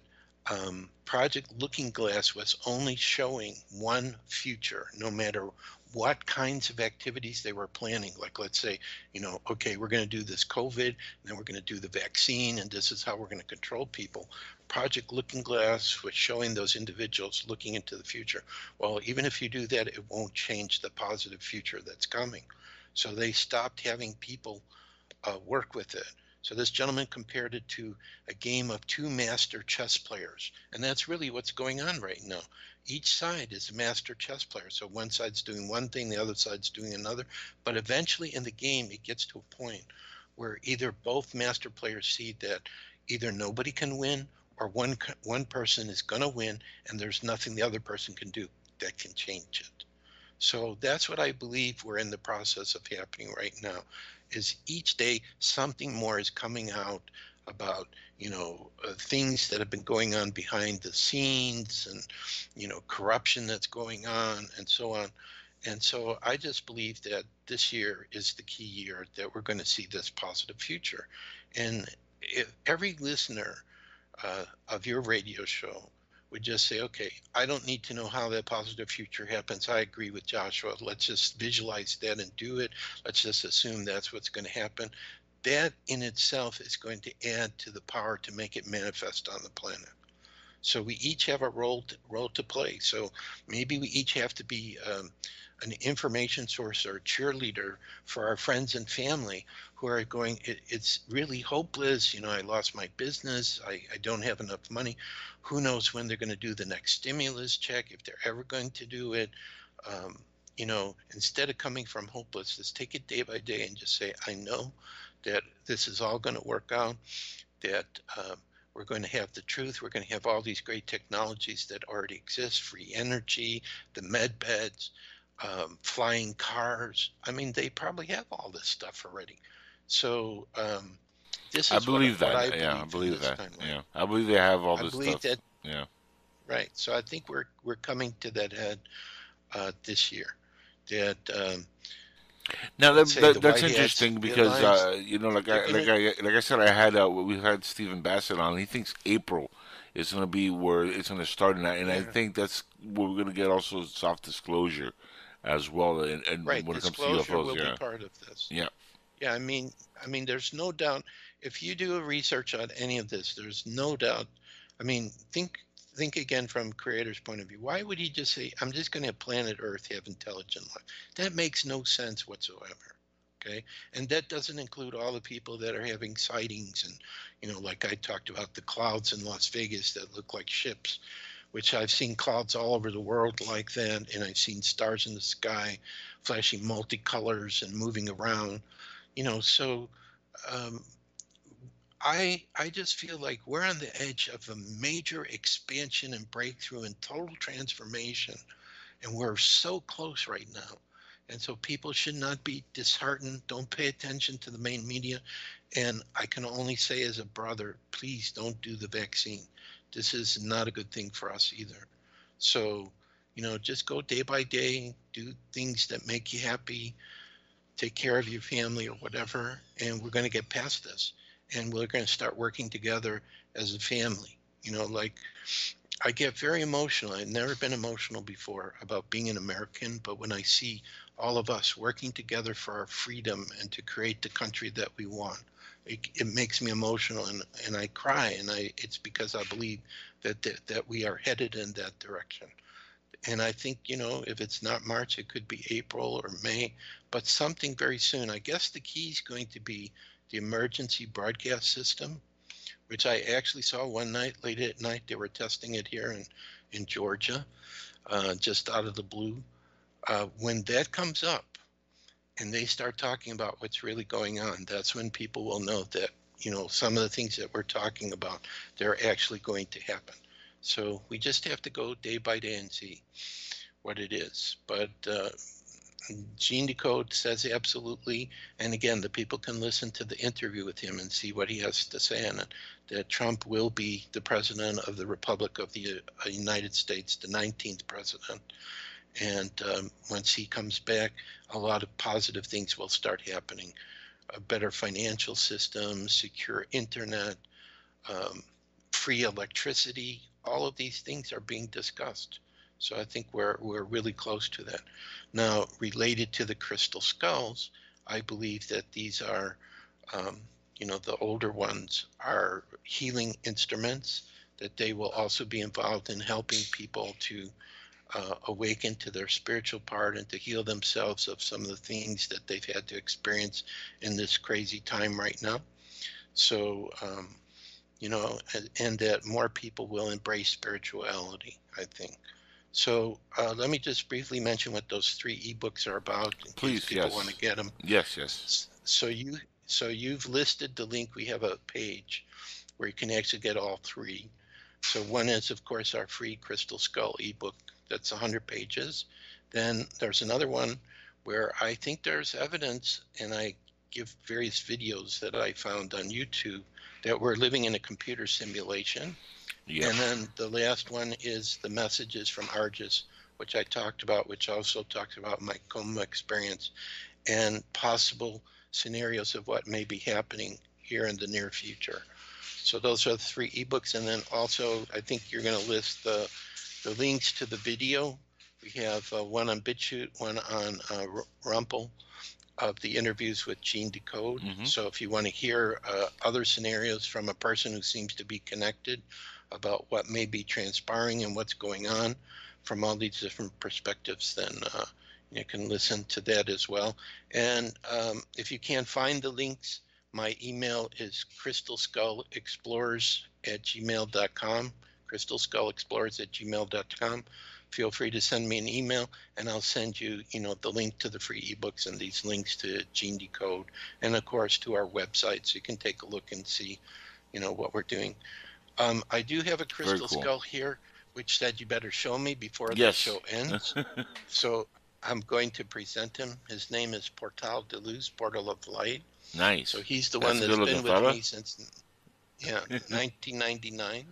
um, Project Looking Glass was only showing one future, no matter what kinds of activities they were planning. Like, let's say, you know, okay, we're going to do this COVID, and then we're going to do the vaccine, and this is how we're going to control people. Project Looking Glass was showing those individuals looking into the future. Well, even if you do that, it won't change the positive future that's coming. So they stopped having people uh, work with it. So this gentleman compared it to a game of two master chess players. And that's really what's going on right now. Each side is a master chess player. So one side's doing one thing, the other side's doing another. But eventually in the game, it gets to a point where either both master players see that either nobody can win or one one person is going to win and there's nothing the other person can do that can change it. So that's what I believe we're in the process of happening right now is each day something more is coming out about you know uh, things that have been going on behind the scenes and you know corruption that's going on and so on. And so i just believe that this year is the key year that we're going to see this positive future. And if every listener uh, of your radio show would just say, okay, I don't need to know how that positive future happens. I agree with Joshua. Let's just visualize that and do it. Let's just assume that's what's going to happen. That in itself is going to add to the power to make it manifest on the planet. So we each have a role to, role to play. So maybe we each have to be um, an information source or cheerleader for our friends and family who are going, it, it's really hopeless. You know, I lost my business. I, I don't have enough money. Who knows when they're going to do the next stimulus check, if they're ever going to do it. Um, you know, instead of coming from hopeless, let's take it day by day and just say, I know that this is all going to work out, that um, we're going to have the truth. We're going to have all these great technologies that already exist free energy, the med beds, um, flying cars. I mean, they probably have all this stuff already. So um, this is I believe what, that. what I believe yeah, I believe that. timeline. Yeah, I believe they have all I this believe stuff. that yeah. right. So I think we're we're coming to that head uh, this year. That um, Now that, that that's interesting because uh, you know, like I, like I like I said, I had uh, we've had Stephen Bassett on. He thinks April is going to be where it's going to start, and I, and I think that's where we're going to get also soft disclosure as well. And, and right when it comes to disclosure UFOs, will yeah, be part of this. yeah, Yeah, I mean, I mean, there's no doubt. If you do a research on any of this, there's no doubt. I mean, think think again from creator's point of view. Why would he just say, "I'm just going to have planet Earth have intelligent life"? That makes no sense whatsoever. Okay, and that doesn't include all the people that are having sightings and, you know, like I talked about the clouds in Las Vegas that look like ships, which I've seen clouds all over the world like that, and I've seen stars in the sky, flashing multicolors and moving around you know so um, i i just feel like we're on the edge of a major expansion and breakthrough and total transformation and we're so close right now. And so people should not be disheartened. Don't pay attention to the main media. And i can only say as a brother please don't do the vaccine. This is not a good thing for us either. So you know just go day by day do things that make you happy take care of your family or whatever, and we're going to get past this. And we're going to start working together as a family. You know, like I get very emotional. I've never been emotional before about being an American, but when I see all of us working together for our freedom and to create the country that we want, it, it makes me emotional and, and I cry. And I, it's because I believe that, that, that we are headed in that direction. And I think, you know, if it's not March, it could be April or May, but something very soon. I guess the key is going to be the emergency broadcast system, which I actually saw one night late at night. They were testing it here in, in Georgia, uh, just out of the blue. Uh, when that comes up and they start talking about what's really going on, that's when people will know that, you know, some of the things that we're talking about, they're actually going to happen. So we just have to go day by day and see what it is. But uh, Gene Decode says absolutely, and again, the people can listen to the interview with him and see what he has to say on it. That Trump will be the president of the Republic of the uh, United States, the 19th president. And um, once he comes back, a lot of positive things will start happening. A better financial system, secure internet, um, free electricity, all of these things are being discussed. So I think we're we're really close to that. Now, related to the crystal skulls, I believe that these are, um, you know, the older ones are healing instruments. That they will also be involved in helping people to uh, awaken to their spiritual part and to heal themselves of some of the things that they've had to experience in this crazy time right now. So, um, you know, and, and, that more people will embrace spirituality, I think. So uh, let me just briefly mention what those three ebooks are about. In Please, case people yes. want to get them. Yes, yes. So you, so you've listed the link. We have a page where you can actually get all three. So one is, of course, our free Crystal Skull ebook. That's 100 pages. Then there's another one where I think there's evidence, and I give various videos that I found on YouTube that we're living in a computer simulation Yeah. and then the last one is the messages from Argus, which I talked about, which also talks about my coma experience and possible scenarios of what may be happening here in the near future. So those are the three ebooks, and then also I think you're going to list the the links to the video. We have uh, one on BitChute, one on uh, of the interviews with Gene Decode. Mhm. So if you want to hear uh, other scenarios from a person who seems to be connected about what may be transpiring and what's going on from all these different perspectives, then uh, you can listen to that as well. And um, if you can't find the links, my email is crystalskullexplorers at gmail.com, crystalskullexplorers at gmail.com. Feel free to send me an email and I'll send you, you know, the link to the free ebooks and these links to Gene Decode and of course to our website so you can take a look and see, you know, what we're doing. Um, I do have a crystal cool. skull here, which said you better show me before the show ends. [LAUGHS] so I'm going to present him. His name is Portal de Luz, Portal of Light. nice. So he's the one that's been with fella. me since, yeah, [LAUGHS] 1999.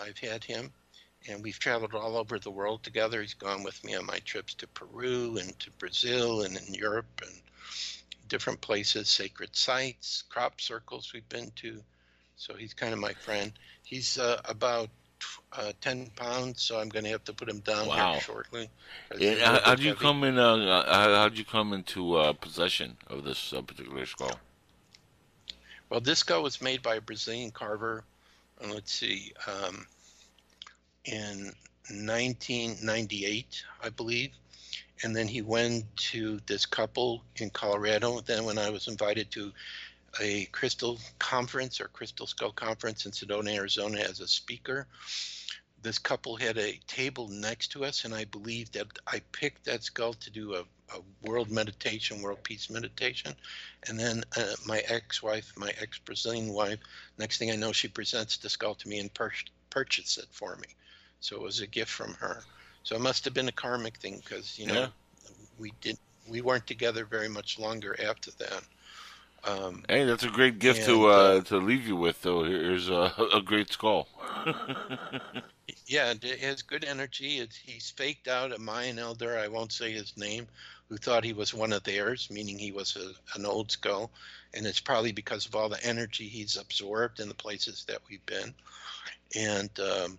I've had him, and we've traveled all over the world together. He's gone with me on my trips to Peru and to Brazil and in Europe and different places, sacred sites, crop circles we've been to. So he's kind of my friend. He's uh, about uh, 10 pounds, so I'm going to have to put him down Wow. here shortly. Yeah, how, how'd you heavy. come in? Uh, uh, how- how'd you come into uh, possession of this uh, particular skull? Well, this skull was made by a Brazilian carver, uh, let's see, um, in 1998, I believe. And then he went to this couple in Colorado. Then, when I was invited to a crystal conference or crystal skull conference in Sedona, Arizona, as a speaker, this couple had a table next to us, and I believe that I picked that skull to do a, a world meditation, world peace meditation. And then uh, my ex-wife, my ex-Brazilian wife, next thing I know, she presents the skull to me and pur- purchased it for me. So it was a gift from her. So it must have been a karmic thing because you know Yeah. we didn't we weren't together very much longer after that. Um, Hey, that's a great gift to And, uh, uh, to leave you with. Though here's a, a great skull. [LAUGHS] Yeah, it it has good energy. It's, he's faked out a Mayan elder, I won't say his name, who thought he was one of theirs, meaning he was a, an old skull. And it's probably because of all the energy he's absorbed in the places that we've been. And, um,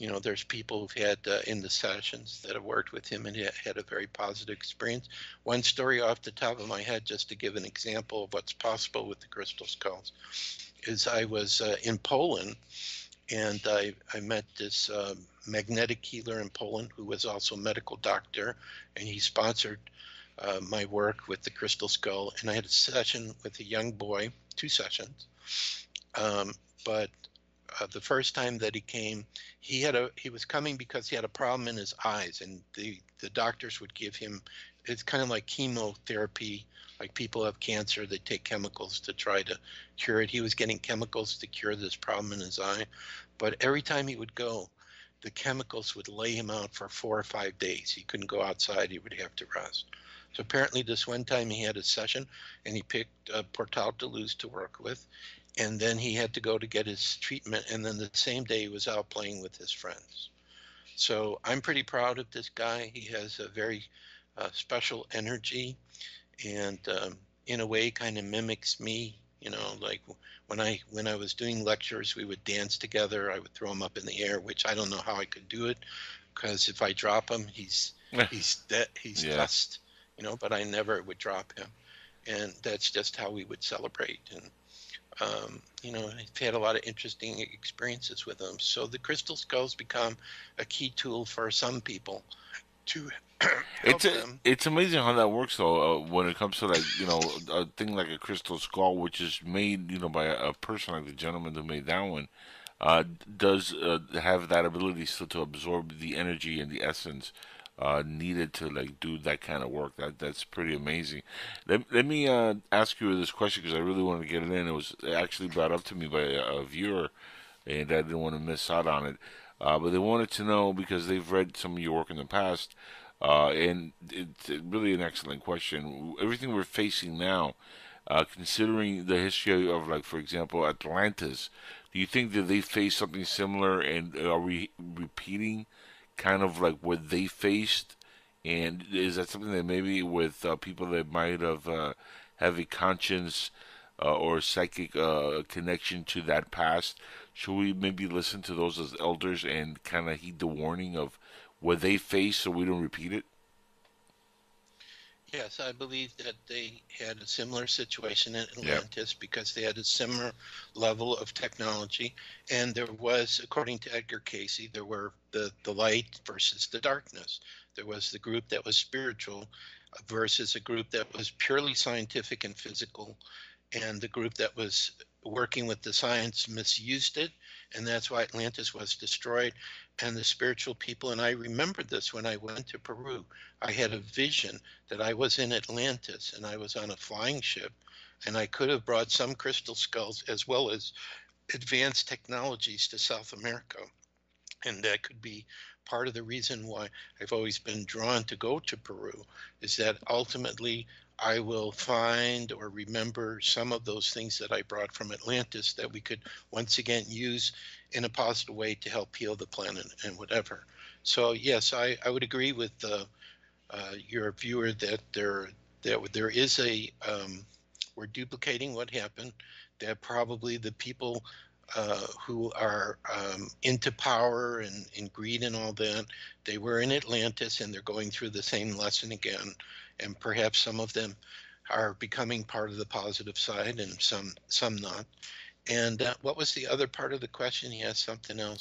you know, there's people who've had uh, in the sessions that have worked with him and ha- had a very positive experience. One story off the top of my head, just to give an example of what's possible with the crystal skulls, is I was uh, in Poland and I, I met this um magnetic healer in Poland who was also a medical doctor, and he sponsored uh, my work with the Crystal Skull, and I had a session with a young boy, two sessions. Um, but uh, the first time that he came, he had a he was coming because he had a problem in his eyes, and the the doctors would give him. It's kind of like chemotherapy. Like people have cancer, they take chemicals to try to cure it. He was getting chemicals to cure this problem in his eye, but every time he would go, the chemicals would lay him out for four or five days. He couldn't go outside. He would have to rest. So apparently, this one time he had a session and he picked uh, Portal de Luz to work with, and then he had to go to get his treatment. And then the same day he was out playing with his friends. So I'm pretty proud of this guy. He has a very uh, special energy, and um, in a way, kind of mimics me. You know, like when I when I was doing lectures, we would dance together. I would throw him up in the air, which I don't know how I could do it, because if I drop him, he's [LAUGHS] he's dead. He's Yeah. dust. You know, but I never would drop him, and that's just how we would celebrate. And um, you know, I've had a lot of interesting experiences with them. So the crystal skulls become a key tool for some people to [COUGHS] help It's a, them. it's amazing how that works though. Uh, when it comes to like you know a thing like a crystal skull, which is made you know by a, a person like the gentleman who made that one, uh, does uh, have that ability still to absorb the energy and the essence uh, needed to like do that kind of work. That that's pretty amazing. Let, let me uh, ask you this question because I really wanted to get it in. It was actually brought up to me by a, a viewer, and I didn't want to miss out on it. Uh, but they wanted to know because they've read some of your work in the past, uh, and it's really an excellent question. Everything we're facing now, uh, considering the history of, like, for example, Atlantis, do you think that they faced something similar, and are we repeating kind of like what they faced? And is that something that maybe with uh, people that might have uh, a conscience uh, or psychic uh, connection to that past, should we maybe listen to those as elders and kind of heed the warning of what they face so we don't repeat it? Yes, I believe that they had a similar situation in Atlantis because they had a similar level of technology. And there was, according to Edgar Cayce, there were the, the light versus the darkness. There was the group that was spiritual versus a group that was purely scientific and physical. And the group that was working with the science misused it. And that's why Atlantis was destroyed. And the spiritual people, and I remember this when I went to Peru, I had a vision that I was in Atlantis and I was on a flying ship and I could have brought some crystal skulls as well as advanced technologies to South America. And that could be part of the reason why I've always been drawn to go to Peru is that ultimately I will find or remember some of those things that I brought from Atlantis that we could once again use in a positive way to help heal the planet and whatever. So yes, I, I would agree with uh, uh, your viewer that there that there is a um, we're duplicating what happened. That probably the people uh, who are um, into power and, and greed and all that, they were in Atlantis and they're going through the same lesson again. And perhaps some of them are becoming part of the positive side and some some not. And uh, what was the other part of the question? He asked something else,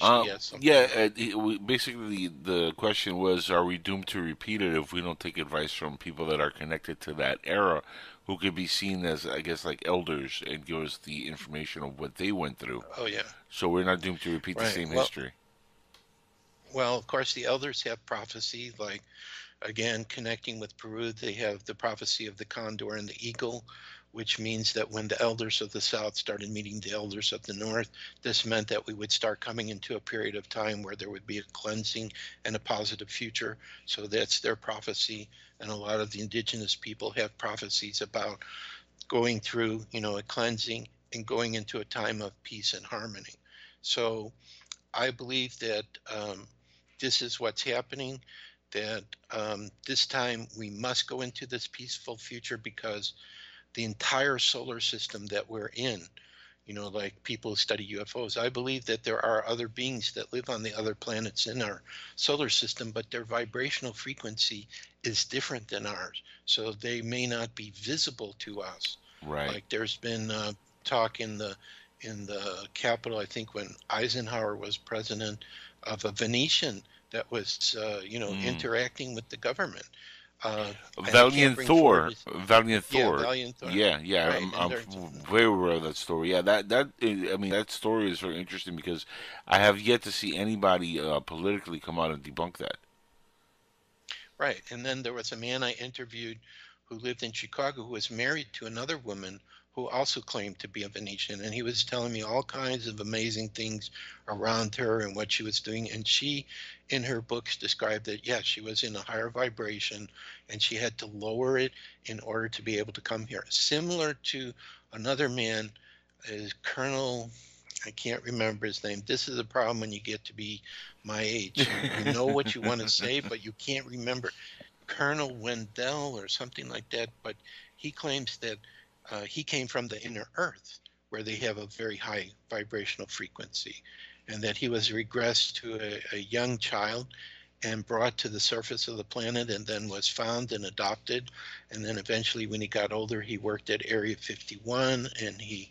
Um, asked something. yeah, uh, he- we- basically the question was, are we doomed to repeat it if we don't take advice from people that are connected to that era, who could be seen as, I guess, like elders and give us the information of what they went through? Oh yeah. So we're not doomed to repeat the same well- history. Well, of course, the elders have prophecy, like again, connecting with Peru, they have the prophecy of the condor and the eagle, which means that when the elders of the south started meeting the elders of the north, this meant that we would start coming into a period of time where there would be a cleansing and a positive future. So that's their prophecy. And a lot of the indigenous people have prophecies about going through, you know, a cleansing and going into a time of peace and harmony. So I believe that um, this is what's happening, that um, this time we must go into this peaceful future because the entire solar system that we're in, you know, like people who study UFOs, I believe that there are other beings that live on the other planets in our solar system, but their vibrational frequency is different than ours. So they may not be visible to us. Right. Like there's been uh, talk in the in the Capitol, I think when Eisenhower was president, of a Venusian that was uh, you know Mm. interacting with the government. Uh, Valiant Thor, Valiant Yeah, Thor. Valiant Thor. Yeah, yeah, Right, I'm, I'm very aware of that story. Yeah, that that I mean that story is very interesting because I have yet to see anybody uh, politically come out and debunk that. Right. And then there was a man I interviewed who lived in Chicago who was married to another woman who also claimed to be a Venusian. And he was telling me all kinds of amazing things around her and what she was doing. And she, in her books, described that, yes, she was in a higher vibration and she had to lower it in order to be able to come here. Similar to another man, is Colonel. I can't remember his name. This is the problem when you get to be my age. You know what you want to say, [LAUGHS] but you can't remember. Colonel Wendell or something like that, but he claims that uh, he came from the inner earth where they have a very high vibrational frequency and that he was regressed to a, a young child and brought to the surface of the planet and then was found and adopted. And then eventually when he got older he worked at area 51 and he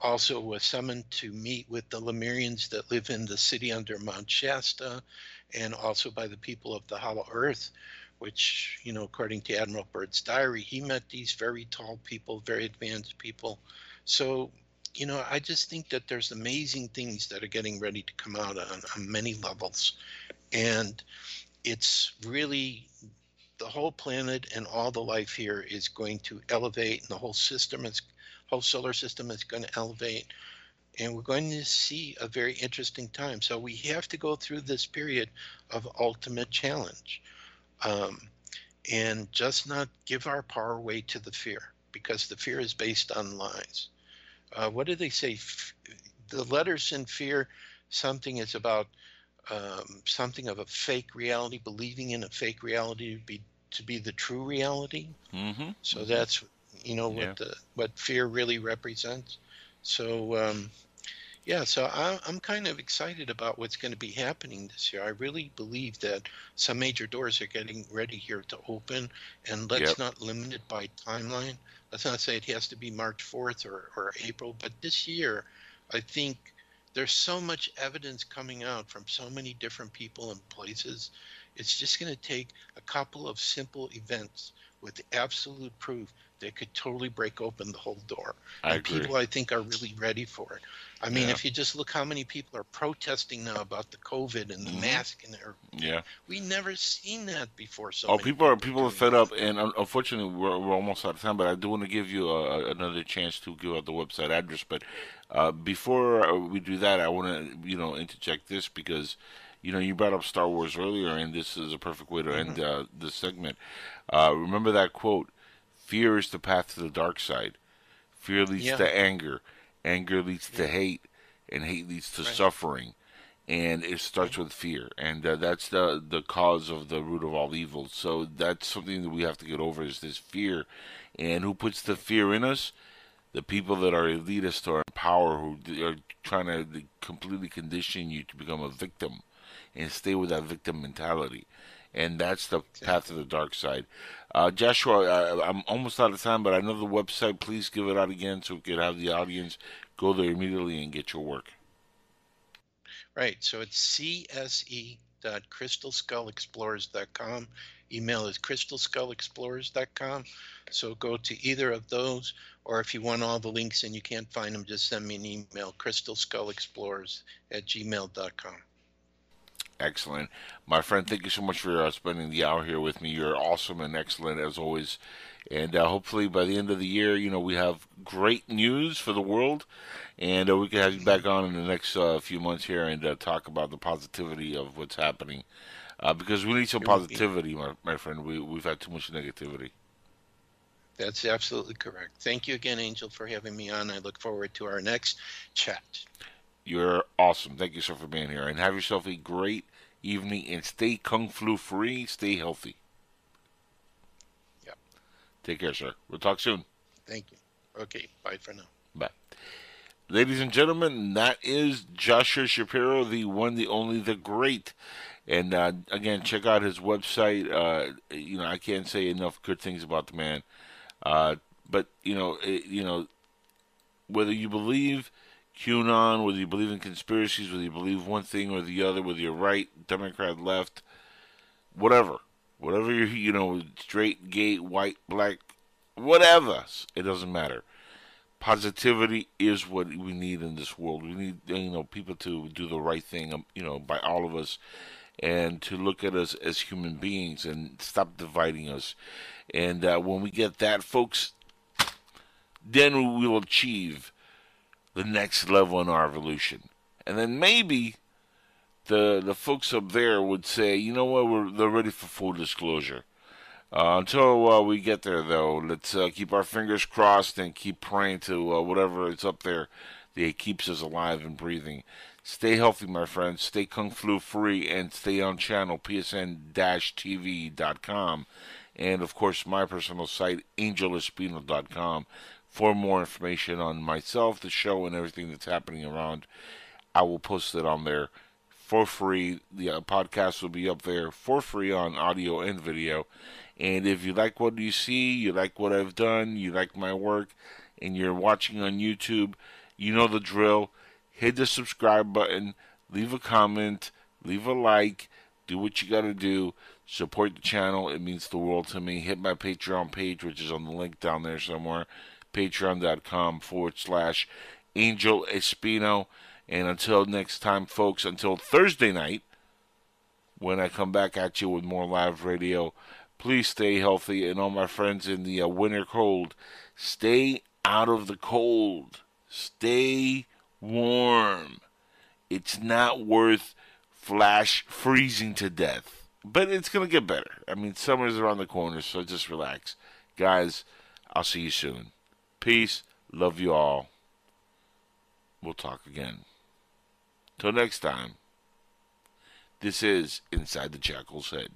also was summoned to meet with the Lemurians that live in the city under Mount Shasta and also by the people of the Hollow Earth, which, you know, according to Admiral Byrd's diary, he met these very tall people, very advanced people. So, you know, I just think that there's amazing things that are getting ready to come out on, on many levels. And it's really the whole planet and all the life here is going to elevate and the whole system is whole solar system is going to elevate and we're going to see a very interesting time so we have to go through this period of ultimate challenge um, and just not give our power away to the fear because the fear is based on lies uh, what do they say F- the letters in fear something is about um, something of a fake reality believing in a fake reality to be to be the true reality Mm-hmm. so that's you know Yeah. what the what fear really represents. So um, yeah, so I, I'm kind of excited about what's going to be happening this year. I really believe that some major doors are getting ready here to open, and let's Yep. not limit it by timeline. Let's not say it has to be March 4th or, or April, but this year, I think there's so much evidence coming out from so many different people and places. It's just going to take a couple of simple events with absolute proof that could totally break open the whole door. I and agree. people, I think, are really ready for it. I mean, Yeah. if you just look how many people are protesting now about the COVID and the Mhm. mask, and their, Yeah. we never seen that before. So Oh, people are people are fed up, and unfortunately, we're, we're almost out of time. But I do want to give you a, another chance to give out the website address. But uh, before uh, we do that, I want to you know interject this because you know you brought up Star Wars earlier, and this is a perfect way to end uh, this segment. Uh, remember that quote: "Fear is the path to the dark side. Fear leads Yeah. to anger. Anger leads to hate, and hate leads to Right. suffering." and it starts with fear, and uh, that's the the cause of the root of all evil. So that's something that we have to get over is this fear, and who puts the fear in us? The people that are elitist or in power who are trying to completely condition you to become a victim, and stay with that victim mentality, and that's the path to the dark side. Uh, Joshua, I, I'm almost out of time, but I know the website. Please give it out again so we can have the audience go there immediately and get your work. Right. So it's cse.crystalskullexplorers.com. Email is crystalskullexplorers.com. So go to either of those, or if you want all the links and you can't find them, just send me an email, crystalskullexplorers at gmail.com. Excellent. My friend, thank you so much for uh, spending the hour here with me. You're awesome and excellent as always. And uh, hopefully by the end of the year, you know, we have great news for the world. And uh, we can have you back on in the next uh, few months here and uh, talk about the positivity of what's happening. Uh, because we need some It will be. positivity, my, my friend. We, we've had too much negativity. That's absolutely correct. Thank you again, Angel, for having me on. I look forward to our next chat. You're awesome. Thank you, sir, for being here. And have yourself a great evening and stay kung flu free. Stay healthy. Yep. Take care, sir. We'll talk soon. Thank you. Okay. Bye for now. Bye. Ladies and gentlemen, that is Joshua Shapiro, the one, the only, the great. And uh, again, check out his website. Uh, you know, I can't say enough good things about the man. Uh, but you know, it, you know, whether you believe QAnon, whether you believe in conspiracies, whether you believe one thing or the other, whether you're right, Democrat, left, whatever. Whatever you you know, straight, gay, white, black, whatever. It doesn't matter. Positivity is what we need in this world. We need you know people to do the right thing. um, You know, by all of us, and to look at us as human beings and stop dividing us. And uh, when we get that, folks, then we will achieve the next level in our evolution. And then maybe the the folks up there would say, you know what, we're they're ready for full disclosure. Uh, until uh, we get there, though, let's uh, keep our fingers crossed and keep praying to uh, whatever is up there that keeps us alive and breathing. Stay healthy, my friends. Stay kung flu free and stay on channel psn-tv.com. And of course, my personal site, angelespino.com, for more information on myself, the show, and everything that's happening around. I will post it on there for free. The uh, podcast will be up there for free on audio and video. And if you like what you see, you like what I've done, you like my work, and you're watching on YouTube, you know the drill. Hit the subscribe button, leave a comment, leave a like, do what you got to do. Support the channel, it means the world to me. Hit my Patreon page, which is on the link down there somewhere. Patreon.com forward slash Angel Espino. And until next time, folks, until Thursday night, when I come back at you with more live radio, please stay healthy. And all my friends in the uh, winter cold, stay out of the cold. Stay warm. It's not worth flash freezing to death. But it's going to get better. I mean, summer's around the corner, so just relax. Guys, I'll see you soon. Peace. Love you all. We'll talk again. Till next time, this is Inside the Jackal's Head.